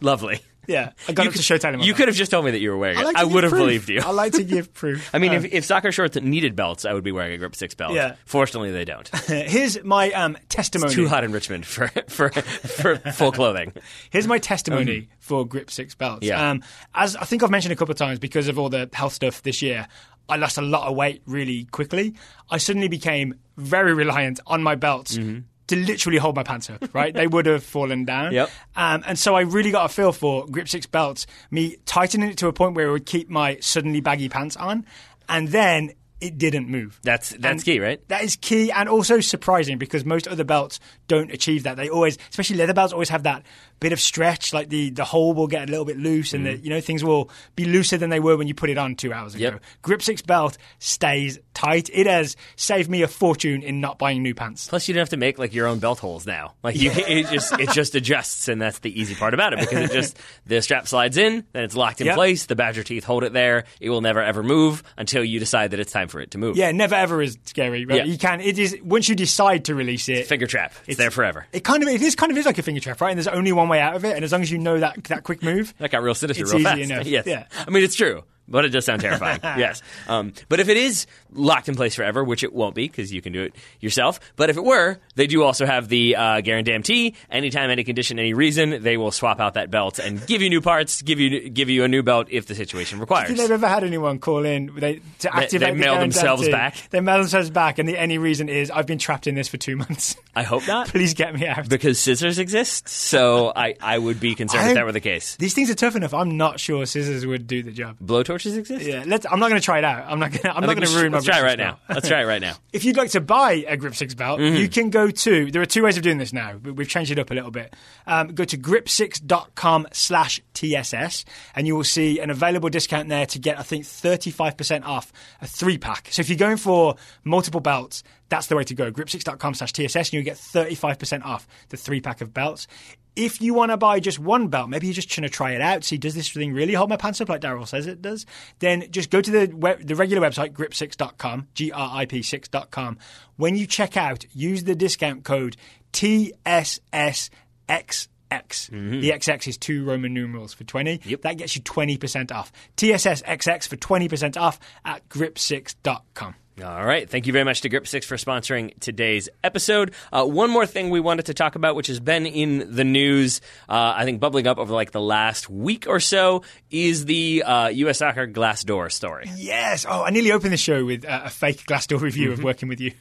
Lovely. Yeah, I got You to could- show telling You could have just told me that you were wearing it. I, like I would give have proof. believed you. I like to give proof. I mean, Uh, if, if soccer shorts needed belts, I would be wearing a grip six belt. Yeah. Fortunately, they don't. here's my um, testimony. Too hot in Richmond for for for full clothing. Here's my testimony for Grip Six belts. Um, Yeah. Um, as I think I've mentioned a couple of times, because of all the health stuff this year, I lost a lot of weight really quickly. I suddenly became very reliant on my belts. Mm-hmm. To literally hold my pants up, right? they would have fallen down. Yep. Um, and so I really got a feel for Grip Six belts, me tightening it to a point where it would keep my suddenly baggy pants on, and then it didn't move. That's that's And key, right? That is key and also surprising because most other belts don't achieve that. They always, especially leather belts, always have that bit of stretch. Like the, the hole will get a little bit loose, and the, you know things will be looser than they were when you put it on two hours ago. Mm. Yep. Grip Six belt stays tight. It has saved me a fortune in not buying new pants. Plus, you don't have to make like your own belt holes now. Like you, it just it just adjusts, and that's the easy part about it because it just the strap slides in, then it's locked in Yep. place. The badger teeth hold it there. It will never ever move until you decide that it's time for it to move. Yeah, never ever is scary. Right? Yeah. You can. It is once you decide to release it. Finger trap. It's, there forever. It kind of it is kind of is like a finger trap, right? And there's only one way out of it, and as long as you know that that quick move, That got real sinister It's real easy fast. enough. Yes. Yeah. I mean, it's true. But it does sound terrifying. yes. Um, but if it is locked in place forever, which it won't be because you can do it yourself, but if it were, they do also have the uh, guarantee. Anytime, any condition, any reason, they will swap out that belt and give you new parts, give you give you a new belt if the situation requires. Have you ever had anyone call in they, to activate the mail guarantee? themselves back? They mail themselves back, and the any reason is I've been trapped in this for two months. I hope not. Please get me out. because scissors exist, so I, I would be concerned I- if that were the case. These things are tough enough. I'm not sure scissors would do the job. Blowtorches exist? Yeah, let's. I'm not going to try it out. I'm not going. I'm I not going to ruin should- my. Let's try it right now. Let's try it right now. If you'd like to buy a Grip 6 belt, Mm-hmm. you can go to, there are two ways of doing this now. We- We've changed it up a little bit. Um, go to grip6.com slash TSS and you will see an available discount there to get, I think, 35% off a three pack. So if you're going for multiple belts, that's the way to go. Grip6.com slash TSS and you'll get 35% off the three pack of belts. If you want to buy just one belt, maybe you're just trying to try it out, see does this thing really hold my pants up like Daryl says it does, then just go to the web, the regular website grip6.com, G R I P 6.com. When you check out, use the discount code TSSXX. Mm-hmm. The XX is two Roman numerals for 20. Yep. That gets you 20% off. TSSXX for 20% off at grip6.com. All right. Thank you very much to Grip Six for sponsoring today's episode. Uh, one more thing we wanted to talk about, which has been in the news, uh, I think bubbling up over like the last week or so, is the uh, U.S. Soccer Glassdoor story. Yes. Oh, I nearly opened the show with uh, a fake Glassdoor review of working with you.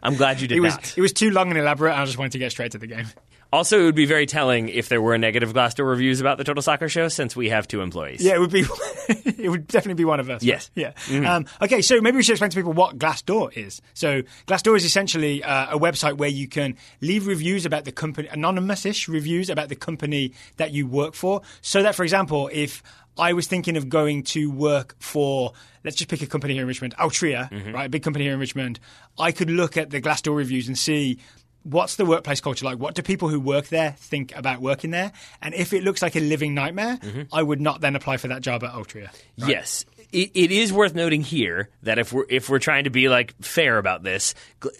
I'm glad you did It was not. it was too long and elaborate. I just wanted to get straight to the game. Also, it would be very telling if there were negative Glassdoor reviews about the Total Soccer Show, since we have two employees. Yeah, it would be. it would definitely be one of us. Yes. Yeah. Um, okay, so maybe we should explain to people what Glassdoor is. So Glassdoor is essentially uh, a website where you can leave reviews about the company, anonymous-ish reviews about the company that you work for. So that, for example, if I was thinking of going to work for, let's just pick a company here in Richmond, Altria, right, a big company here in Richmond, I could look at the Glassdoor reviews and see what's the workplace culture like? What do people who work there think about working there? And if it looks like a living nightmare, mm-hmm. I would not then apply for that job at Altria. Yes. It, it is worth noting here that if we're if we're trying to be like fair about this,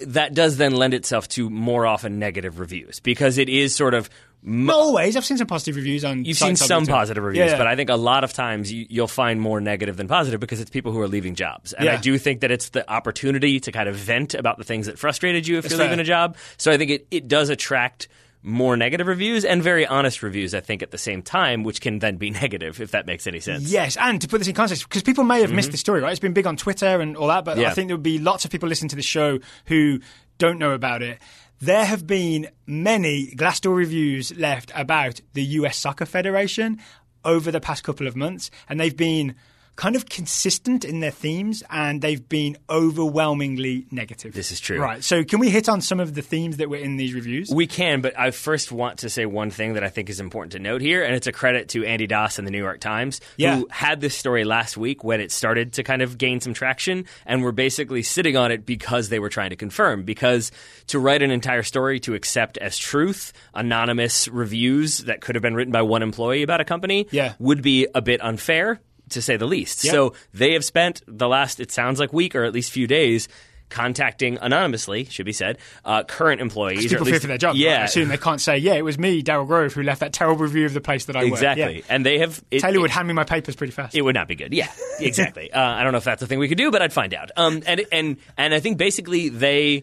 that does then lend itself to more often negative reviews because it is sort of m- Not always. I've seen some positive reviews on. You've seen some at. positive reviews, Yeah. but I think a lot of times you, you'll find more negative than positive because it's people who are leaving jobs. And I do think that it's the opportunity to kind of vent about the things that frustrated you if you're fair. leaving a job. So I think it, it does attract more negative reviews and very honest reviews, I think, at the same time, which can then be negative, if that makes any sense. Yes, and to put this in context, because people may have missed the story, right? It's been big on Twitter and all that, but Mm-hmm. Yeah. I think there would be lots of people listening to the show who don't know about it. There have been many Glassdoor reviews left about the US Soccer Federation over the past couple of months, and they've been kind of consistent in their themes and they've been overwhelmingly negative. This is true. Right. So, can we hit on some of the themes that were in these reviews? We can, but I first want to say one thing that I think is important to note here, and it's a credit to Andy Das and the New York Times, Yeah. who had this story last week when it started to kind of gain some traction, and were basically sitting on it because they were trying to confirm. Because to write an entire story to accept as truth anonymous reviews that could have been written by one employee about a company Yeah. would be a bit unfair, to say the least. Yep. So they have spent the last, it sounds like, week or at least few days. Contacting anonymously, should be said, uh, current employees. or at People least- for their job. Yeah, I assume they can't say, yeah, it was me, Daryl Grove, who left that terrible review of the place that I work. Exactly. Yeah. And they have. It, Taylor it, would hand me my papers pretty fast. it would not be good. Yeah, exactly. uh, I don't know if that's a thing we could do, but I'd find out. Um, and and and I think basically they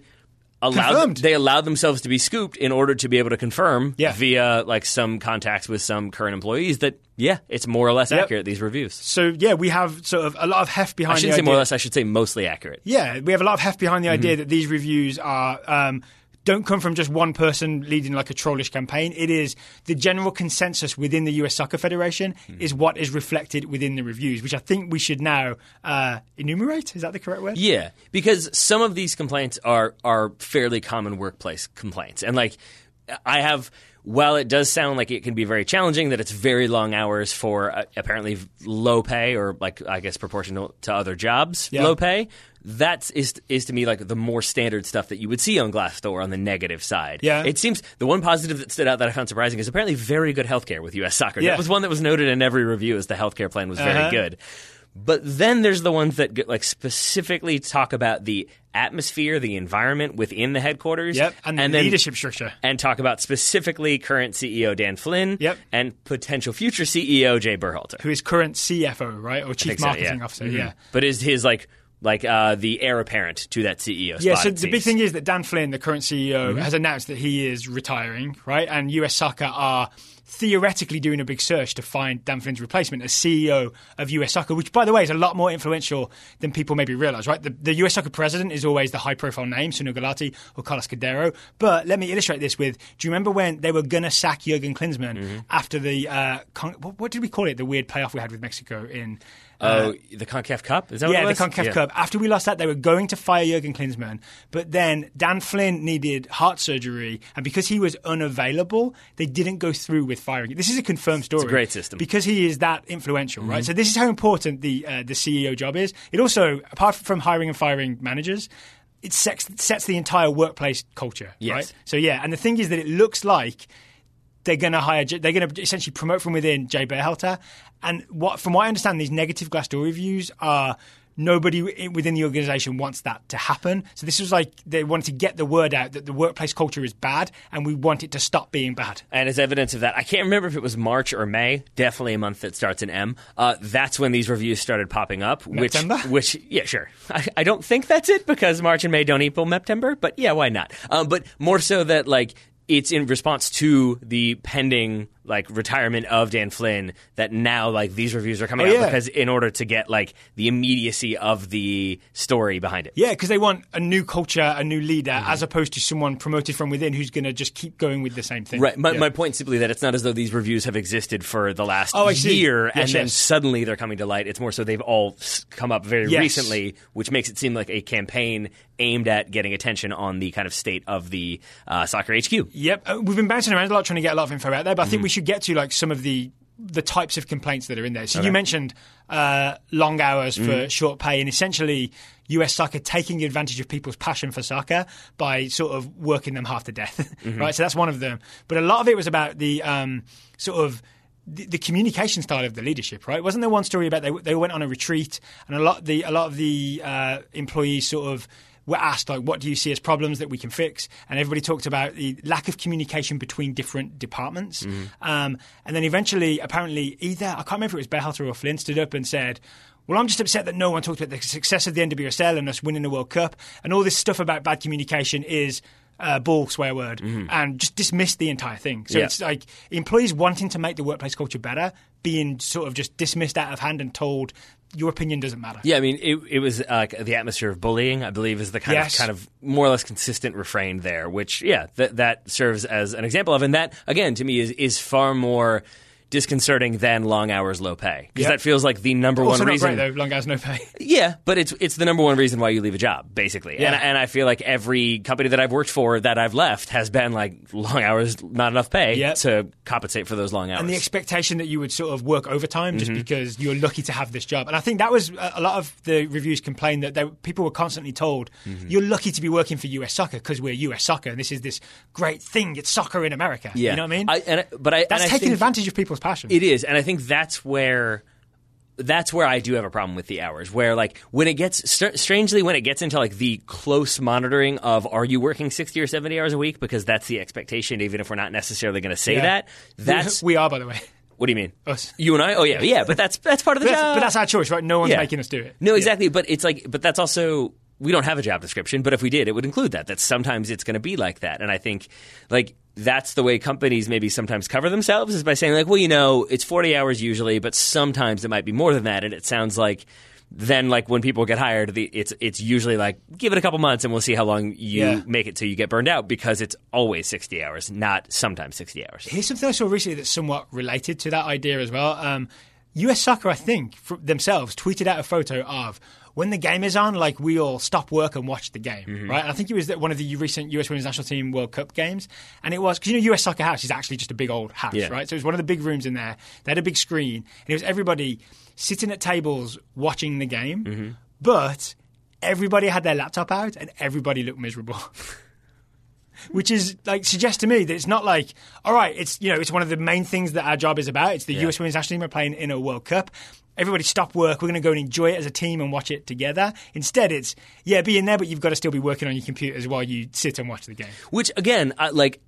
allowed Confirmed. they allowed themselves to be scooped in order to be able to confirm Yeah. via like some contacts with some current employees that yeah, it's more or less Yep. accurate. These reviews. so, yeah, we have sort of a lot of heft behind I shouldn't say idea. more or less. I should say mostly accurate. Yeah, we have a lot of heft behind the Mm-hmm. idea that these reviews are um, don't come from just one person leading like a trollish campaign. It is the general consensus within the US Soccer Federation Mm-hmm. is what is reflected within the reviews, which I think we should now uh, enumerate. Is that the correct word? Yeah, because some of these complaints are are fairly common workplace complaints, and like I have. While it does sound like it can be very challenging, that it's very long hours for uh, apparently low pay or like I guess proportional to other jobs, Yeah. low pay. That's is is to me like the more standard stuff that you would see on Glassdoor on the negative side. Yeah. it seems the one positive that stood out that I found surprising is apparently very good healthcare with U.S. Soccer. Yeah. That was one that was noted in every review as the healthcare plan was very Uh-huh. good. But then there's the ones that like specifically talk about the atmosphere, the environment within the headquarters. Yep, and, the then, leadership structure. And talk about specifically current CEO Dan Flynn. Yep. And potential future CEO Jay Berhalter. Who is current CFO, right, or Chief think so, Marketing yeah. Officer? Mhm. Yeah. But is his like like uh, the heir apparent to that CEO Yeah, spot? so the big thing is that Dan Flynn, the current CEO, Mm-hmm. has announced that he is retiring, right? And US Soccer are theoretically doing a big search to find Dan Flynn's replacement as CEO of US Soccer, which, by the way, is a lot more influential than people maybe realize, right? The, the US Soccer president is always the high profile name, Sunil Gulati or Carlos Cordeiro. But let me illustrate this with do you remember when they were going to sack Jurgen Klinsmann Mm-hmm. after the, uh, con- what, what did we call it? The weird playoff we had with Mexico in. Oh, the Concacaf Cup? Is that Yeah, what the it was? Concacaf Cup. After we lost that, they were going to fire Jurgen Klinsmann, but then Dan Flynn needed heart surgery, and because he was unavailable, they didn't go through with firing. him. This is a confirmed story. great system. because he is that influential, Mm-hmm. right? So this is how important the uh, the CEO job is. It also, apart from hiring and firing managers. It sets, sets the entire workplace culture, Yes. right? So yeah, and the thing is that it looks like they're going to hire. They're going to essentially promote from within Jay Berhalter. And what, from what I understand, these negative Glassdoor reviews are nobody within the organization wants that to happen. So this was like they wanted to get the word out that the workplace culture is bad, and we want it to stop being bad. And as evidence of that, I can't remember if it was March or May. Definitely a month that starts in M. Uh, that's when these reviews started popping up. Which, which, yeah, sure. I, I don't think that's it because March and May don't equal September. But yeah, why not? Um, but more so that like it's in response to the pending like retirement of Dan Flynn that now like these reviews are coming Oh, out yeah. because in order to get like the immediacy of the story behind it. Yeah, because they want a new culture, a new leader, as opposed to someone promoted from within who's going to just keep going with the same thing. Right. My, Yeah. my point simply that it's not as though these reviews have existed for the last Oh, I see. year Yes, and then suddenly they're coming to light. It's more so they've all come up very Yes. recently, which makes it seem like a campaign aimed at getting attention on the kind of state of the uh, soccer HQ. Yep, uh, we've been bouncing around a lot trying to get a lot of info out there, but I think Mm-hmm. we should get to like some of the the types of complaints that are in there. So you mentioned uh, long hours for Mm-hmm. short pay, and essentially US soccer taking advantage of people's passion for soccer by sort of working them half to death, Mm-hmm. right? So that's one of them. But a lot of it was about the um, sort of the, the communication style of the leadership, right? Wasn't there one story about they they went on a retreat and a lot the a lot of the uh, employees sort of were asked like, "What do you see as problems that we can fix?" And everybody talked about the lack of communication between different departments. Um, and then eventually, apparently, either I can't remember if it was Berhalter or Flynn stood up and said. Well, I'm just upset that no one talked about the success of the NWSL and us winning the World Cup, and all this stuff about bad communication is uh, bull swear word, and just dismissed the entire thing. So Yeah. it's like employees wanting to make the workplace culture better, being sort of just dismissed out of hand and told your opinion doesn't matter. Yeah, I mean, it, it was uh, the atmosphere of bullying. I believe is the kind Yes. of kind of more or less consistent refrain there, which yeah, that that serves as an example of, and that again to me is is far more disconcerting than long hours, low pay because Yep. that feels like the number Also one reason. great though. Long hours, no pay. Yeah, but it's it's the number one reason why you leave a job, basically. Yeah. And and I feel like every company that I've worked for that I've left has been like long hours, not enough pay Yep. to compensate for those long hours. and the expectation that you would sort of work overtime Mm-hmm. just because you're lucky to have this job. And I think that was a a lot of the reviews complained that they, people were constantly told, Mm-hmm. "You're lucky to be working for US Soccer because we're US Soccer, and this is this great thing. It's soccer in America." yeah, you know what I mean? and I- but I That's and I taking advantage of people's passion. It is, and I think that's where that's where I do have a problem with the hours. Where like when it gets str- strangely when it gets into like the close monitoring of are you working sixty or seventy hours a week because that's the expectation, even if we're not necessarily going to say Yeah. that. That's we are, by the way. what do you mean? Us. You and I? Oh yeah, yeah. But that's that's part of the But job. but that's our choice, right? No one's Yeah. making us do it. No, exactly. But it's like, but that's also we don't have a job description. But if we did, it would include that. That sometimes it's going to be like that. And I think like that's the way companies maybe sometimes cover themselves is by saying like, well, you know, it's forty hours usually, but sometimes it might be more than that. And it sounds like. Then, like when people get hired, the, it's it's usually like give it a couple months and we'll see how long you Yeah. make it till you get burned out because it's always sixty hours, not sometimes sixty hours. Here's something I saw recently that's somewhat related to that idea as well. Um, US Soccer, I think, themselves tweeted out a photo of when the game is on, like we all stop work and watch the game, Mm-hmm. right? And I think it was one of the recent US Women's National Team World Cup games, and it was because you know US Soccer House is actually just a big old house, Yeah. right? So it was one of the big rooms in there. They had a big screen, and it was everybody sitting at tables watching the game, Mm-hmm. but everybody had their laptop out and everybody looked miserable. which is like suggests to me that it's not like all right it's you know it's one of the main things that our job is about. It's the US women's national team are playing in a World Cup. Everybody stop work. We're going to go and enjoy it as a team and watch it together. Instead it's yeah be in there but you've got to still be working on your computers while you sit and watch the game. Which again, I, like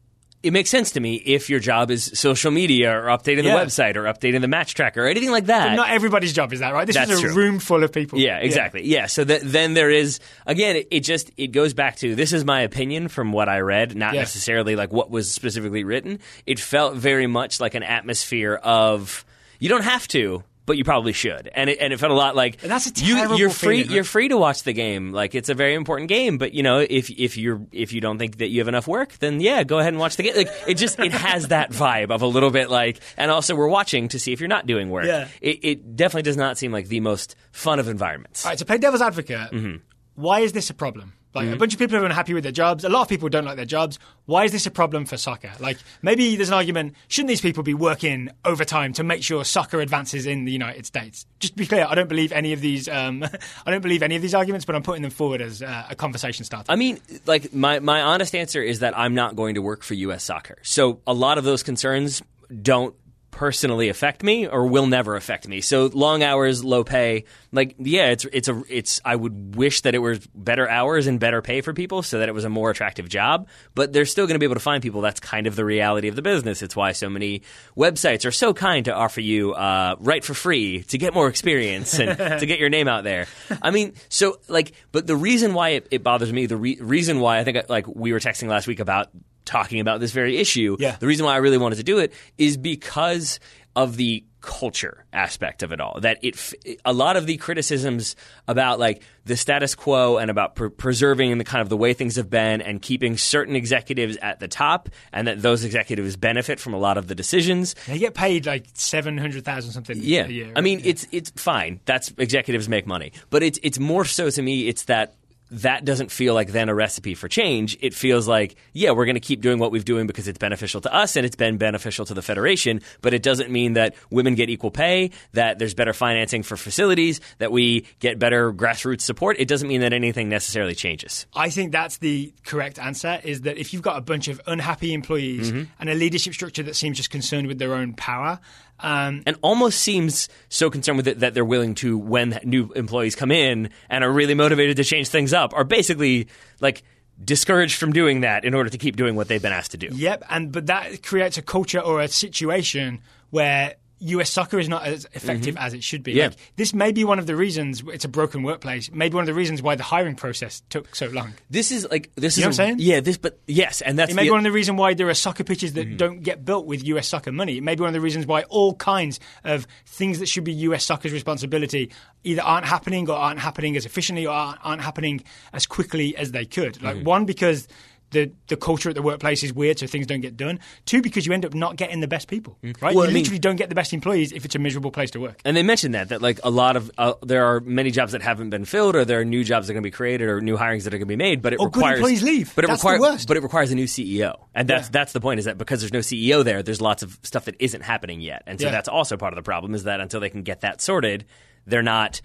it makes sense to me if your job is social media or updating the website or updating the match tracker or anything like that. not everybody's job is that right this That's is a true. room full of people yeah, exactly. Yeah. So that, then there is again, it, it just it goes back to this is my opinion from what I read, not Yeah. necessarily like what was specifically written. It felt very much like an atmosphere of you don't have to. But you probably should, and it, and it felt a lot like And that's a you, terrible you're free. feeling, right? You're free to watch the game. Like it's a very important game. But you know, if if you're if you don't think that you have enough work, then yeah, go ahead and watch the game. Like it just it has that vibe of a little bit like, and also we're watching to see if you're not doing work. Yeah. It, it definitely does not seem like the most fun of environments. All right, to play devil's advocate, Mm-hmm. why is this a problem? Like a bunch of people are unhappy with their jobs. A lot of people don't like their jobs. Why is this a problem for soccer? Like maybe there's an argument: shouldn't these people be working overtime to make sure soccer advances in the United States? Just to be clear, I don't believe any of these. Um, I don't believe any of these arguments, but I'm putting them forward as uh, a conversation starter. I mean, like my my honest answer is that I'm not going to work for U.S. Soccer. So a lot of those concerns don't personally affect me or will never affect me. So long hours, low pay, like yeah, it's it's a it's I would wish that it was better hours and better pay for people so that it was a more attractive job, but they're still going to be able to find people. That's kind of the reality of the business. It's why so many websites are so kind to offer you uh, right for free to get more experience and to get your name out there. I mean, so like, but the reason why it, it bothers me, the re- reason why I think like we were texting last week about talking about this very issue. Yeah. The reason why I really wanted to do it is because of the culture aspect of it all. That it, a lot of the criticisms about like the status quo and about pre- preserving the kind of the way things have been and keeping certain executives at the top, and that those executives benefit from a lot of the decisions. they get paid like seven hundred thousand something Yeah, a year. I mean, right? it's it's fine. That's executives make money, but it's it's more so to me. It's that that doesn't feel like then a recipe for change. It feels like yeah, we're going to keep doing what we've doing because it's beneficial to us and it's been beneficial to the federation. But it doesn't mean that women get equal pay, that there's better financing for facilities, that we get better grassroots support. It doesn't mean that anything necessarily changes. I think that's the correct answer is that if you've got a bunch of unhappy employees Mm-hmm. and a leadership structure that seems just concerned with their own power, um, and almost seems so concerned with it that they're willing to, when new employees come in and are really motivated to change things up, are basically like discouraged from doing that in order to keep doing what they've been asked to do. Yep, and but that creates a culture or a situation where US soccer is not as effective as it should be. Mm-hmm. Yeah. Like, this may be one of the reasons it's a broken workplace. Maybe one of the reasons why the hiring process took so long. This is like this You know is what I'm saying? yeah. This, but yes, and that's It may the, be one of the reasons why there are soccer pitches that Mm-hmm. don't get built with US soccer money. It may be one of the reasons why all kinds of things that should be US soccer's responsibility either aren't happening or aren't happening as efficiently or aren't, aren't happening as quickly as they could. Like Mm-hmm. one because the, the culture at the workplace is weird, so things don't get done. Two, because you end up not getting the best people, right? Mm. Well, you I mean- literally don't get the best employees if it's a miserable place to work. And they mentioned that that like a lot of uh, there are many jobs that haven't been filled, or there are new jobs that are going to be created, or new hirings that are going to be made. But it Or good requires employees leave. But it requires but it requires a new CEO, and that's Yeah. that's the point. Is that because there's no CEO there, there's lots of stuff that isn't happening yet, and so Yeah. that's also part of the problem. Is that until they can get that sorted, they're not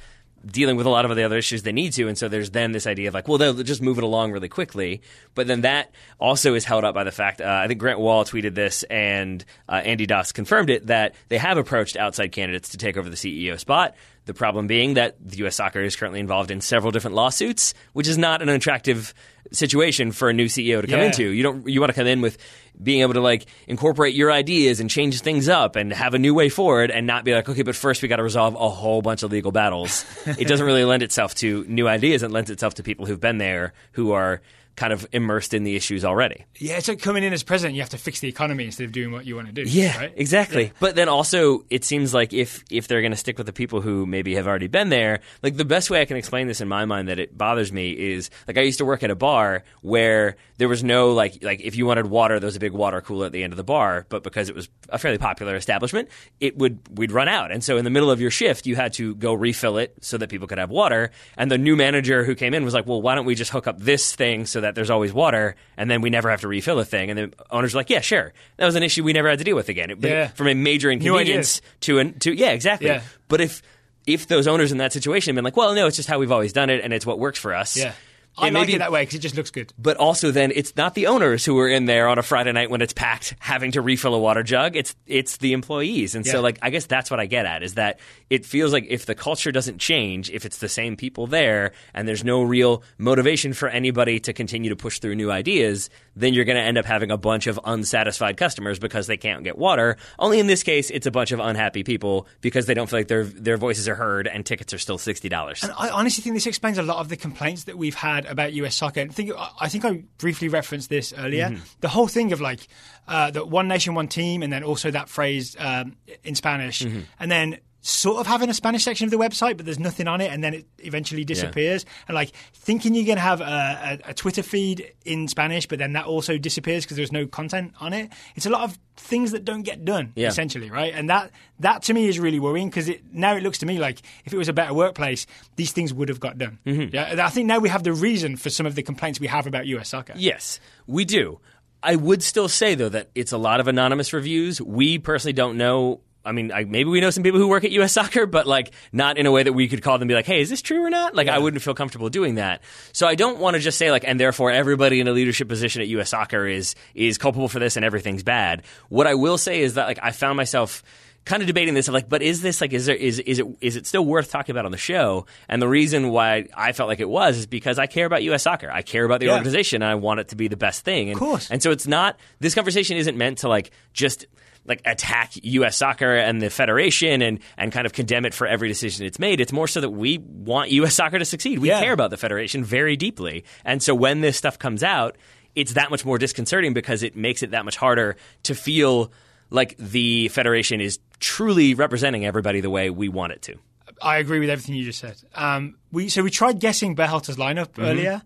dealing with a lot of the other issues they need to and so there's then this idea of like well they'll just move it along really quickly. But then that also is held up by the fact uh, i think grant wahl tweeted this and uh, andy das confirmed it that they have approached outside candidates to take over the ceo spot the problem being that the U.S. soccer is currently involved in several different lawsuits, which is not an attractive situation for a new CEO to come Yeah. into. You don't you want to come in with being able to like incorporate your ideas and change things up and have a new way forward and not be like, okay, but first we got to resolve a whole bunch of legal battles. it doesn't really lend itself to new ideas. It lends itself to people who've been there who are kind of immersed in the issues already. Yeah, it's like coming in as president, you have to fix the economy instead of doing what you want to do. Yeah, right? exactly. But then also, it seems like if if they're going to stick with the people who maybe have already been there, like the best way I can explain this in my mind that it bothers me is like I used to work at a bar where there was no like like if you wanted water, there was a big water cooler at the end of the bar, but because it was a fairly popular establishment, it would we'd run out, and so in the middle of your shift, you had to go refill it so that people could have water. And the new manager who came in was like, well, why don't we just hook up this thing so that there's always water, and then we never have to refill a thing. And the owners were like, yeah, sure. That was an issue we never had to deal with again. It- Yeah. From a major inconvenience to an to yeah, exactly. Yeah. But if if those owners in that situation have been like, well, no, it's just how we've always done it, and it's what works for us. Yeah. I like maybe- it that way because it just looks good. but also then it's not the owners who are in there on a Friday night when it's packed having to refill a water jug. It's it's the employees. And Yeah. so like I guess that's what I get at is that it feels like if the culture doesn't change, if it's the same people there and there's no real motivation for anybody to continue to push through new ideas, then you're going to end up having a bunch of unsatisfied customers because they can't get water. Only in this case it's a bunch of unhappy people because they don't feel like their their voices are heard and tickets are still $60. And I honestly think this explains a lot of the complaints that we've had about US soccer. I think I think I briefly referenced this earlier. Mm-hmm. The whole thing of like uh, the one nation, one team, and then also that phrase um, in Spanish, Mm-hmm. and then sort of having a Spanish section of the website, but there's nothing on it, and then it eventually disappears. And like thinking you're going to have a, a, a Twitter feed in Spanish, but then that also disappears because there's no content on it. It's a lot of things that don't get done, Yeah. essentially, right? And that that to me is really worrying because it now it looks to me like if it was a better workplace, these things would have got done. Mm-hmm. Yeah, I think now we have the reason for some of the complaints we have about US soccer. Yes, we do. I would still say though that it's a lot of anonymous reviews. We personally don't know. I mean, I, maybe we know some people who work at U.S. Soccer, but like not in a way that we could call them and be like, "Hey, is this true or not?" Like, I wouldn't feel comfortable doing that. So I don't want to just say like, and therefore everybody in a leadership position at U.S. Soccer is is culpable for this and everything's bad. What I will say is that like I found myself kind of debating this of like, but is this like is there is is it is it still worth talking about on the show? And the reason why I felt like it was is because I care about U.S. Soccer. I care about the Yeah. organization and I want it to be the best thing. And, Of course. And so it's not this conversation isn't meant to like just like attack U.S. Soccer and the federation and and kind of condemn it for every decision it's made. It's more so that we want U.S. Soccer to succeed. We Yeah. care about the federation very deeply, and so when this stuff comes out, it's that much more disconcerting because it makes it that much harder to feel like the federation is truly representing everybody the way we want it to. I agree with everything you just said. Um, we so we tried guessing Berhalter's lineup Mm-hmm. earlier.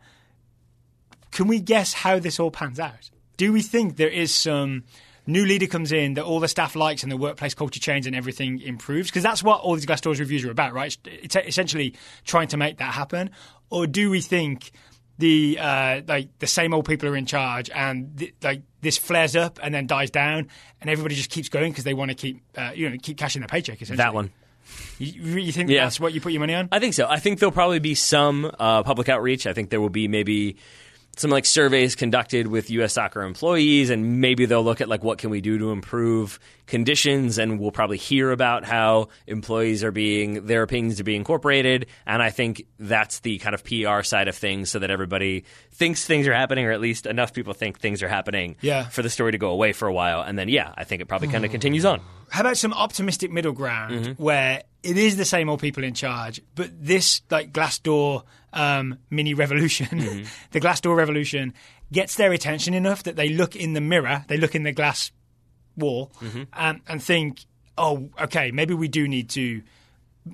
Can we guess how this all pans out? Do we think there is some new leader comes in that all the staff likes and the workplace culture change and everything improves? Because that's what all these Glassdoor's reviews are about, right? It's essentially trying to make that happen. Or do we think the uh, like the same old people are in charge and th- like this flares up and then dies down and everybody just keeps going because they want to keep uh, you know keep cashing their paycheck? Essentially, That one. You, you think Yeah. that's what you put your money on? I think so. I think there'll probably be some uh, public outreach. I think there will be maybe some like surveys conducted with U.S. soccer employees, and maybe they'll look at like what can we do to improve conditions, and we'll probably hear about how employees are being their opinions are being incorporated. And I think that's the kind of PR side of things, so that everybody thinks things are happening, or at least enough people think things are happening, Yeah. for the story to go away for a while, and then yeah, I think it probably kind of continues on. How about some optimistic middle ground Mm-hmm. where it is the same old people in charge, but this like Glassdoor um, mini revolution, Mm-hmm. the Glassdoor revolution, gets their attention enough that they look in the mirror, they look in the glass wall, Mm-hmm. um, and think, oh, okay, maybe we do need to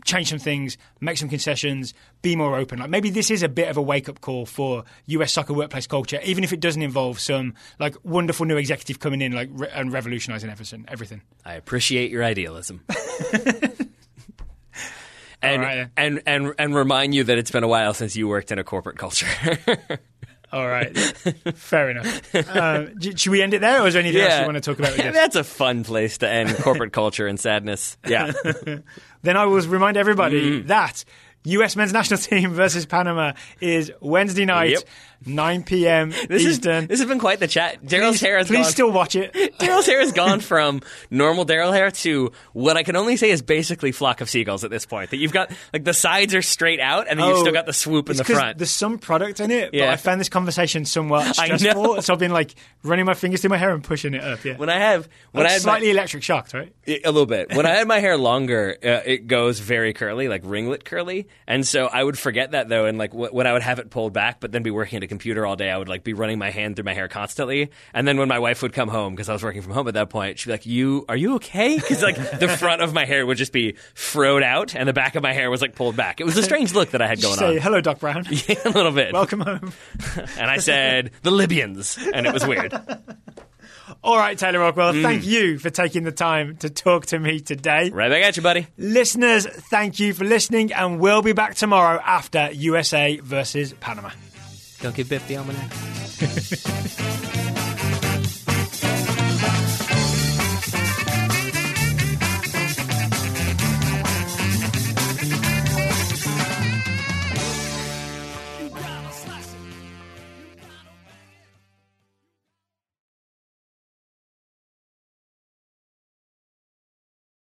change some things, make some concessions, be more open. Like maybe this is a bit of a wake up call for US soccer workplace culture, even if it doesn't involve some like wonderful new executive coming in like re- and revolutionizing everything. Everything. I appreciate your idealism. and, right, and and and remind you that it's been a while since you worked in a corporate culture. All right, fair enough. J- should we end it there, or is there anything else you want to talk about? That's a fun place to end corporate culture and sadness. Yeah. Then I will remind everybody Mm. that U.S. men's national team versus Panama is Wednesday night, Yep. 9 p.m. This, is, Eastern. this has been quite the chat. Daryl's hair has please gone. still watch it. Daryl's hair has gone from normal Daryl hair to what I can only say is basically flock of seagulls at this point. That you've got like the sides are straight out, and then you've Oh, still got the swoop in the front. There's some product in it, but I found this conversation somewhat stressful. so I've been like running my fingers through my hair and pushing it up. Yeah, when I have when I had my- slightly electric shocked, right? A little bit. When I had my hair longer, uh, it goes very curly, like ringlet curly, and so I would forget that though. And like w- when I would have it pulled back, but then be working at a computer all day, I would like be running my hand through my hair constantly. And then when my wife would come home because I was working from home at that point, she'd be like, "You are you okay?" Because like the front of my hair would just be froed out, and the back of my hair was like pulled back. It was a strange look that I had going Say on. hello, Doc Brown. Yeah, a little bit. Welcome home. and I said the Libyans, and it was weird. All right, Taylor Rockwell, Mm. thank you for taking the time to talk to me today. Right back at you, buddy. Listeners, thank you for listening, and we'll be back tomorrow after USA versus Panama. Don't give Biff the almanac.